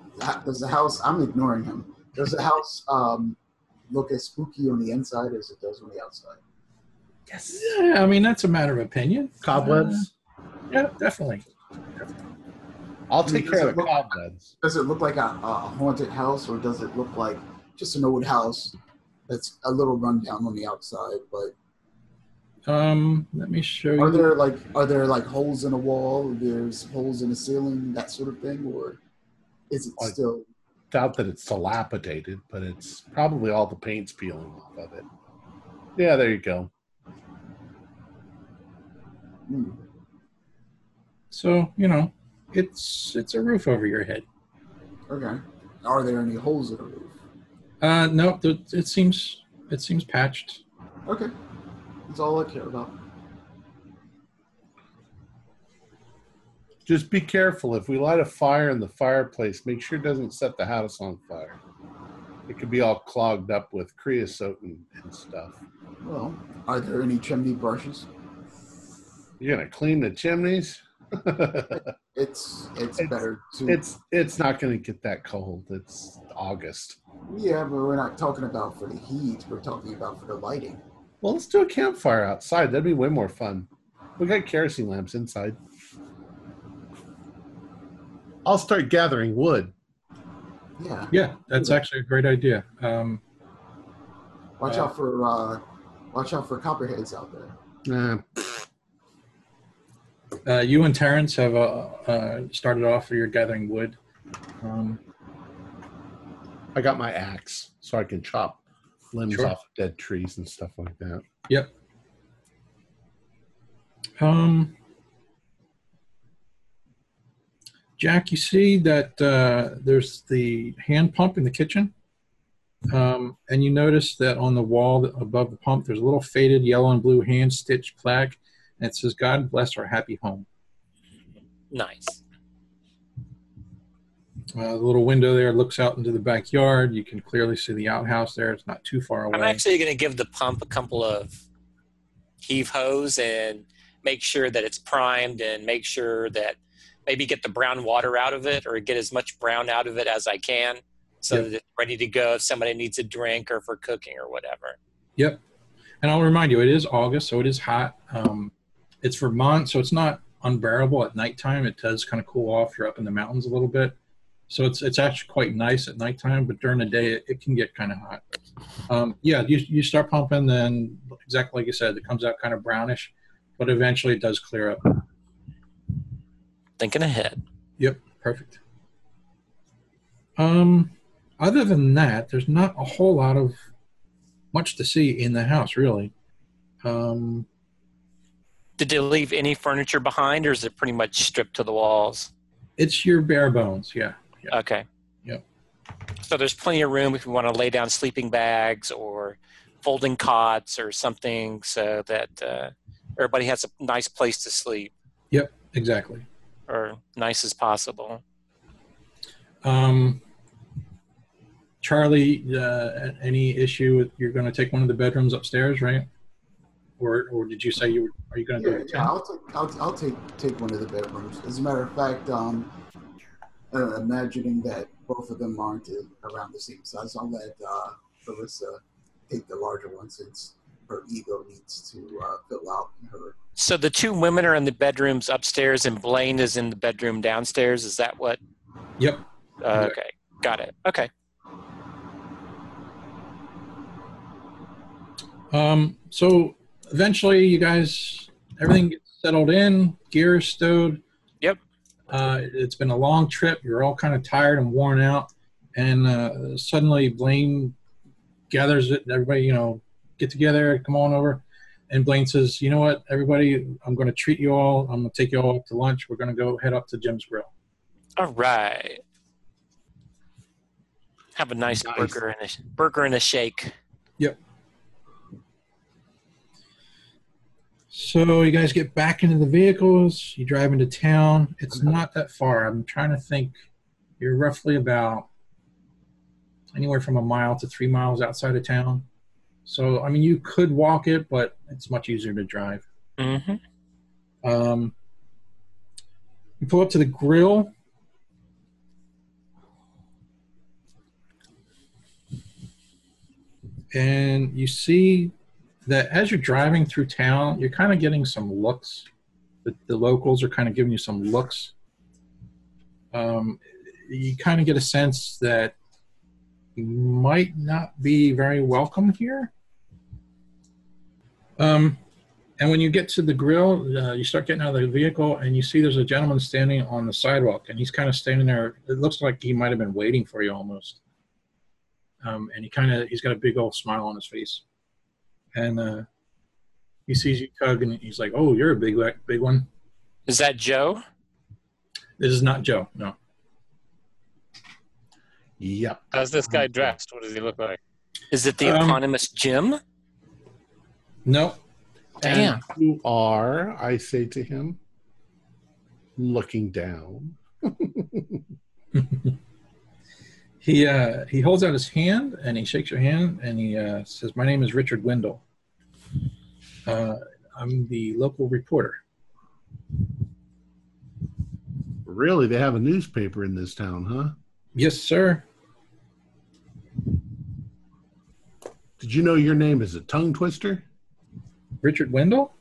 Does the house? I'm ignoring him. Does the house um, look as spooky on the inside as it does on the outside? Yes. Yeah, I mean that's a matter of opinion. Cobwebs. Yeah, definitely. I'll take Does care of the look- cobwebs. Does it look like a, a haunted house, or does it look like just an old house that's a little rundown on the outside? But Um, let me show you. are there like are there like holes in the wall? There's holes in the ceiling, that sort of thing, or is it Like- still? Doubt that it's dilapidated, but it's probably all the paint's peeling off of it. Yeah, there you go. Hmm. So you know, it's it's a roof over your head. Okay. Are there any holes in the roof? Uh, no, th- it seems it seems patched. Okay. That's all I care about. Just be careful. If we light a fire in the fireplace, make sure it doesn't set the house on fire. It could be all clogged up with creosote and, and stuff. Well, are there any chimney brushes? You're gonna clean the chimneys? It's it's, It's- better to it's it's not gonna get that cold. It's August. yeah, but we're not talking about for the heat. We're talking about for the lighting. Well, let's do a campfire outside. That'd be way more fun. We got kerosene lamps inside. I'll start gathering wood. Yeah. Yeah, that's actually a great idea. Um, Watch Uh, out for uh, watch out for copperheads out there. Nah, uh, you and Terrence have uh, uh, started off for your gathering wood. Um, I got my axe, so I can chop limbs Sure. off dead trees and stuff like that. Yep. Um, Jack, you see that uh, there's the hand pump in the kitchen, um, and you notice that on the wall above the pump, there's a little faded yellow and blue hand stitched plaque, and it says "God bless our happy home." Nice. Uh, the little window there looks out into the backyard. You can clearly see the outhouse there. It's not too far away. I'm actually going to give the pump a couple of heave hose and make sure that it's primed and make sure that maybe get the brown water out of it or get as much brown out of it as I can so Yep. that it's ready to go if somebody needs a drink or for cooking or whatever. Yep. And I'll remind you, it is August, so it is hot. Um, it's Vermont, so it's not unbearable at nighttime. It does kind of cool off. You're up in the mountains a little bit. So it's it's actually quite nice at nighttime, but during the day it, it can get kind of hot. Um, yeah, you, you start pumping, then exactly like you said, it comes out kind of brownish, but eventually it does clear up. Thinking ahead. Yep, perfect. Um, other than that, there's not a whole lot of much to see in the house, really. Um, Did they leave any furniture behind or is it pretty much stripped to the walls? it's your bare bones, yeah. Yeah. Okay. Yep. So there's plenty of room if you want to lay down sleeping bags or folding cots or something so that uh, everybody has a nice place to sleep Yep, exactly. or nice as possible. Um, Charlie, uh, any issue with you're going to take one of the bedrooms upstairs, right? Or, or did you say you were, are you going to Yeah, do it? yeah, I'll take I'll, I'll take take one of the bedrooms. As a matter of fact, um, uh, imagining that both of them aren't in- around the same size. I'll let uh, Melissa take the larger one since her ego needs to uh, fill out her. So the two women are in the bedrooms upstairs, and Blaine is in the bedroom downstairs. Is that what? Yep. Uh, okay, got it. Okay. Um, so eventually, you guys, everything gets settled in, gear is stowed. Yep. Uh, it's been a long trip. You're all kind of tired and worn out, and uh, suddenly Blaine gathers it. Everybody, you know, get together, come on over. And Blaine says, "You know what, everybody, I'm going to treat you all. I'm going to take you all up to lunch. We're going to go head up to Jim's Grill." All right. Have a nice, Nice. burger and a burger and a shake. So you guys get back into the vehicles. You drive into town. It's not that far. I'm trying to think. You're roughly about anywhere from a mile to three miles outside of town. So I mean, you could walk it, but it's much easier to drive. Mm-hmm. Um, you pull up to the grill. And you see that as you're driving through town, you're kind of getting some looks. The, the locals are kind of giving you some looks. Um, you kind of get a sense that you might not be very welcome here. Um, and when you get to the grill, uh, you start getting out of the vehicle, and you see there's a gentleman standing on the sidewalk, and he's kind of standing there. It looks like he might have been waiting for you almost. Um, and he kind of he's got a big old smile on his face, and uh, he sees you tug, and he's like, "Oh, you're a big big one." Is that Joe? This is not Joe. No. Yep. How's this guy dressed? What does he look like? Is it the Um, eponymous Jim? No. Damn. You are, I say to him, looking down. He uh, he holds out his hand and he shakes your hand and he uh, says, "My name is Richard Wendell. Uh, I'm the local reporter." Really, they have a newspaper in this town, huh? Yes, sir. Did you know your name is a tongue twister? Richard Wendell.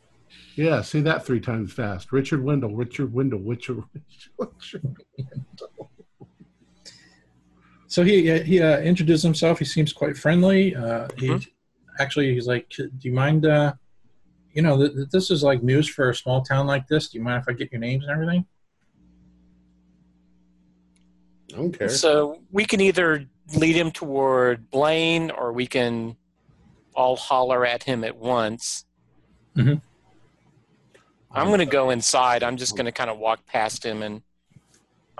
Yeah, say that three times fast. Richard Wendell, Richard Wendell, Richard, Richard. So he he uh, introduced himself. He seems quite friendly. Uh, he Mhm. actually he's like, "Do you mind? Uh, you know, th- th- this is like news for a small town like this. Do you mind if I get your names and everything?" I don't care. So we can either lead him toward Blaine, or we can all holler at him at once. I'm going to go inside. I'm just going to kind of walk past him and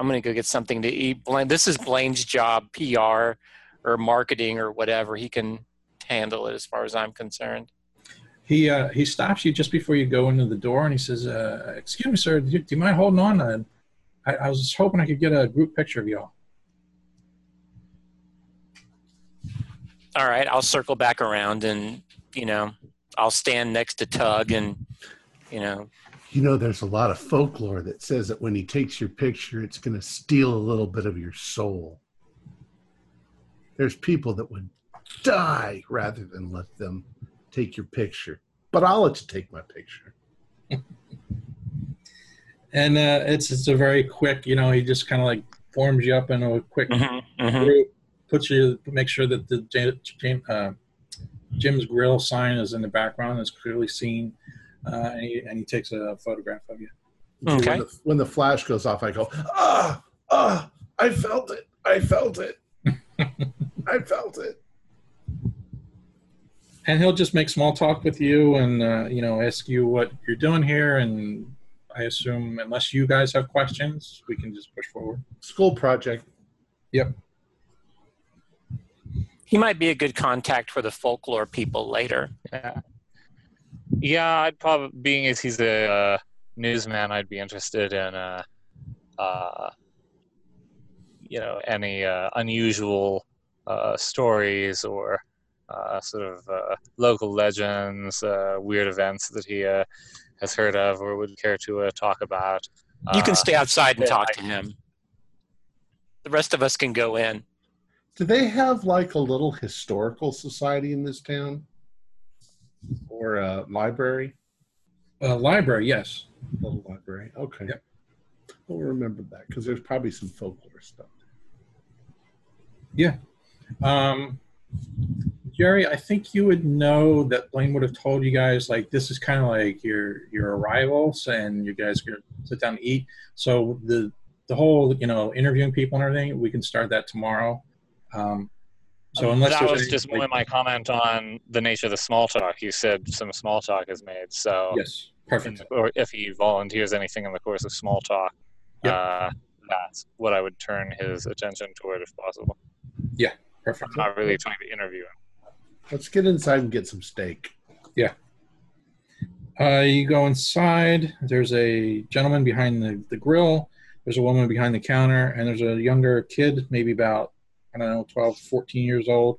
I'm going to go get something to eat. Blaine, this is Blaine's job, PR or marketing or whatever. He can handle it as far as I'm concerned. He uh, he stops you just before you go into the door, and he says, uh, "Excuse me, sir. Do you, do you mind holding on? Uh, I, I was just hoping I could get a group picture of y'all." All right, I'll circle back around and, you know, I'll stand next to Tug and, you know, You know, there's a lot of folklore that says that when he takes your picture, it's going to steal a little bit of your soul. There's people that would die rather than let them take your picture. But I'll let you take my picture. And uh, it's it's a very quick, you know, he just kind of like forms you up in a quick mhm, mhm. group, puts you, make sure that the uh, Jim's Grill sign is in the background, is clearly seen, and, he, and he takes a photograph of you. Okay. When the, when the flash goes off, I go, ah, ah, I felt it. I felt it. I felt it. and he'll just make small talk with you and uh, you know ask you what you're doing here and i assume unless you guys have questions we can just push forward School project. Yep. He might be a good contact for the folklore people later. Yeah. Yeah, I'd probably, being as he's a uh, newsman, I'd be interested in, uh, uh, you know, any uh, unusual uh, stories or uh, sort of uh, local legends, uh, weird events that he uh, has heard of or would care to uh, talk about. You can stay outside and talk I- to him. The rest of us can go in. Do they have like a little historical society in this town? Or a library? Uh, library, yes. little library. Okay. Yep. We'll remember that because there's probably some folklore stuff. Yeah. Um, Jerry, I think you would know that Blaine would have told you guys like this is kind of like your your arrivals, and you guys can sit down and eat. So the the whole you know interviewing people and everything, we can start that tomorrow. Um, so unless that was just like- my comment on the nature of the small talk. You said some small talk is made, so yes, perfect. the- or if he volunteers anything in the course of small talk, Yep. uh, that's what I would turn his attention toward if possible. Yeah, perfect. I'm not really trying to interview him. Let's get inside and get some steak. Uh, you go inside. There's a gentleman behind the, the grill. There's a woman behind the counter, and there's a younger kid, maybe about I don't know, 12, 14 years old.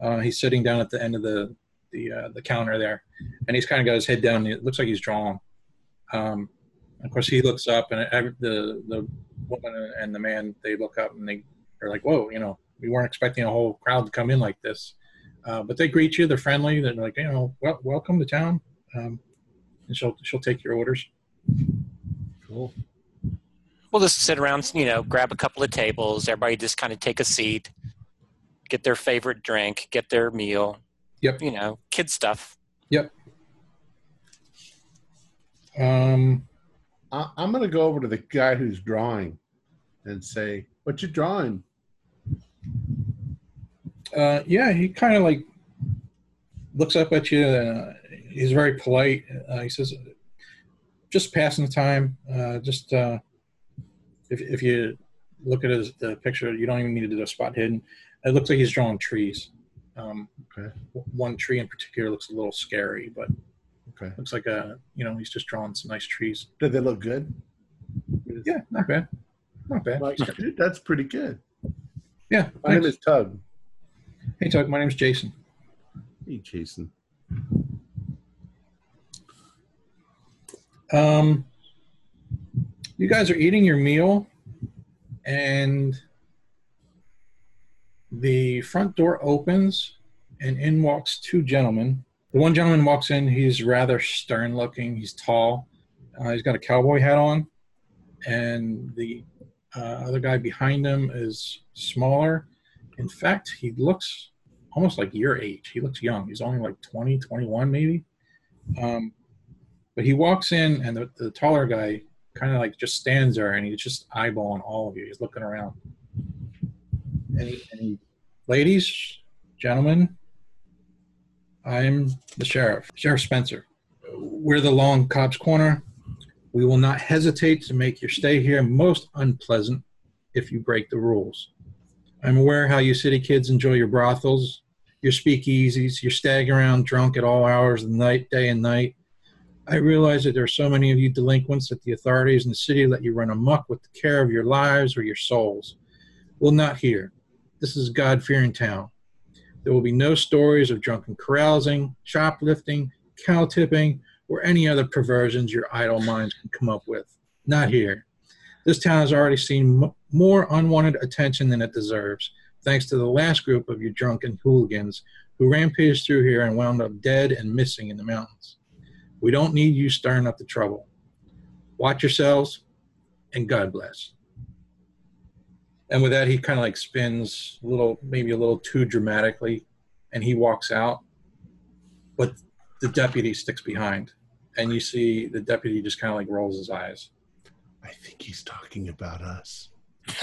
Uh, he's sitting down at the end of the the uh, the counter there, and he's kind of got his head down. It looks like he's drawing. Um, of course, he looks up, and the the woman and the man they look up, and they are like, "Whoa, you know, we weren't expecting a whole crowd to come in like this." Uh, but they greet you. They're friendly. They're like, you know, well, welcome to town. Um, and she'll she'll take your orders. Cool. We'll just sit around, you know, grab a couple of tables. Everybody just kind of take a seat, get their favorite drink, get their meal. Yep. You know, kid stuff. Yep. Um, I, I'm going to go over to the guy who's drawing and say, What you drawing? uh, yeah, he kind of like looks up at you. Uh, he's very polite. Uh, he says, "Just passing the time. Uh, just uh, if if you look at his the picture, you don't even need to do a spot hidden. It looks like he's drawing trees. Um, Okay. One tree in particular looks a little scary, but Okay. looks like a you know he's just drawing some nice trees. Did they look good? Yeah, not bad, not bad. Like, dude, that's pretty good. Yeah, My name is Tug. Hey, Tug. My name's Jason. Hey, Jason. Um, you guys are eating your meal, and the front door opens, and in walks two gentlemen. The one gentleman walks in. He's rather stern looking. He's tall. Uh, he's got a cowboy hat on, and the uh, other guy behind him is smaller. In fact, he looks almost like your age. He looks young. He's only like 20, 21 maybe. Um, but he walks in, and the, the taller guy kind of like just stands there, and he's just eyeballing all of you. He's looking around. And he ladies, gentlemen, I'm the sheriff, Sheriff Spencer. We're the Long Cops Corner. We will not hesitate to make your stay here most unpleasant if you break the rules. I'm aware how you city kids enjoy your brothels, your speakeasies, your stag around drunk at all hours of the night, day and night. I realize that there are so many of you delinquents that the authorities in the city let you run amok with the care of your lives or your souls. Well, not here. This is a God fearing town. There will be no stories of drunken carousing, shoplifting, cow tipping, or any other perversions your idle minds can come up with. Not here. This town has already seen more unwanted attention than it deserves, thanks to the last group of you drunken hooligans who rampaged through here and wound up dead and missing in the mountains. We don't need you stirring up the trouble. Watch yourselves, and God bless. And with that, he kind of like spins a little, maybe a little too dramatically, and he walks out. But the deputy sticks behind, and you see the deputy just kind of like rolls his eyes. I think he's talking about us.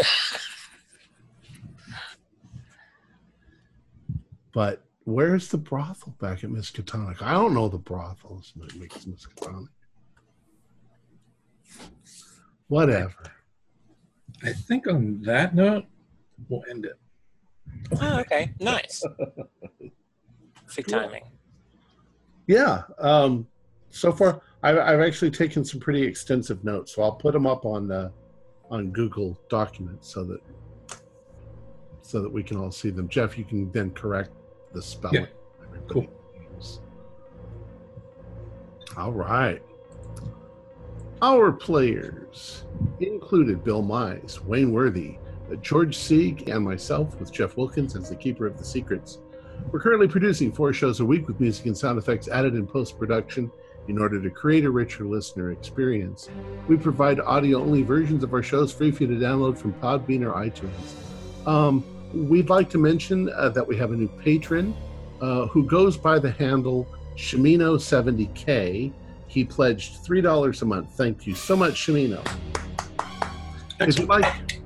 but where's the brothel back at Miskatonic? I don't know the brothels that makes Miskatonic. Whatever. I think on that note, we'll end it. Oh, okay. Nice. Perfect timing. Yeah. Um, so far, I've, I've actually taken some pretty extensive notes, so I'll put them up on the on Google Documents so that so that we can all see them. Jeff, you can then correct the spelling. everybody Cool. All right. Our players included Bill Mize, Wayne Worthy, uh, George Sieg, and myself, with Jeff Wilkins as the keeper of the secrets. We're currently producing four shows a week with music and sound effects added in post production in order to create a richer listener experience. We provide audio only versions of our shows free for you to download from Podbean or iTunes. Um, we'd like to mention uh, that we have a new patron uh, who goes by the handle Shimino70K. He pledged $3 a month. Thank you so much, Shimino. If you'd like,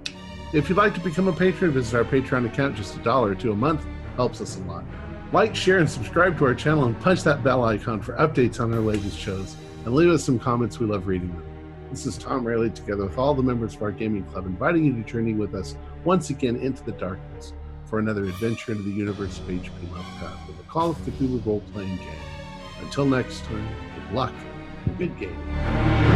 if you'd like to become a patron, visit our Patreon account. Just a dollar two a month helps us a lot. Like, share, and subscribe to our channel, and punch that bell icon for updates on our latest shows. And leave us some comments. We love reading them. This is Tom Rayleigh, together with all the members of our gaming club, inviting you to journey with us once again into the darkness for another adventure into the universe of H.P. Lovecraft with a Call of Cthulhu role-playing game. Until next time, good luck and good gaming.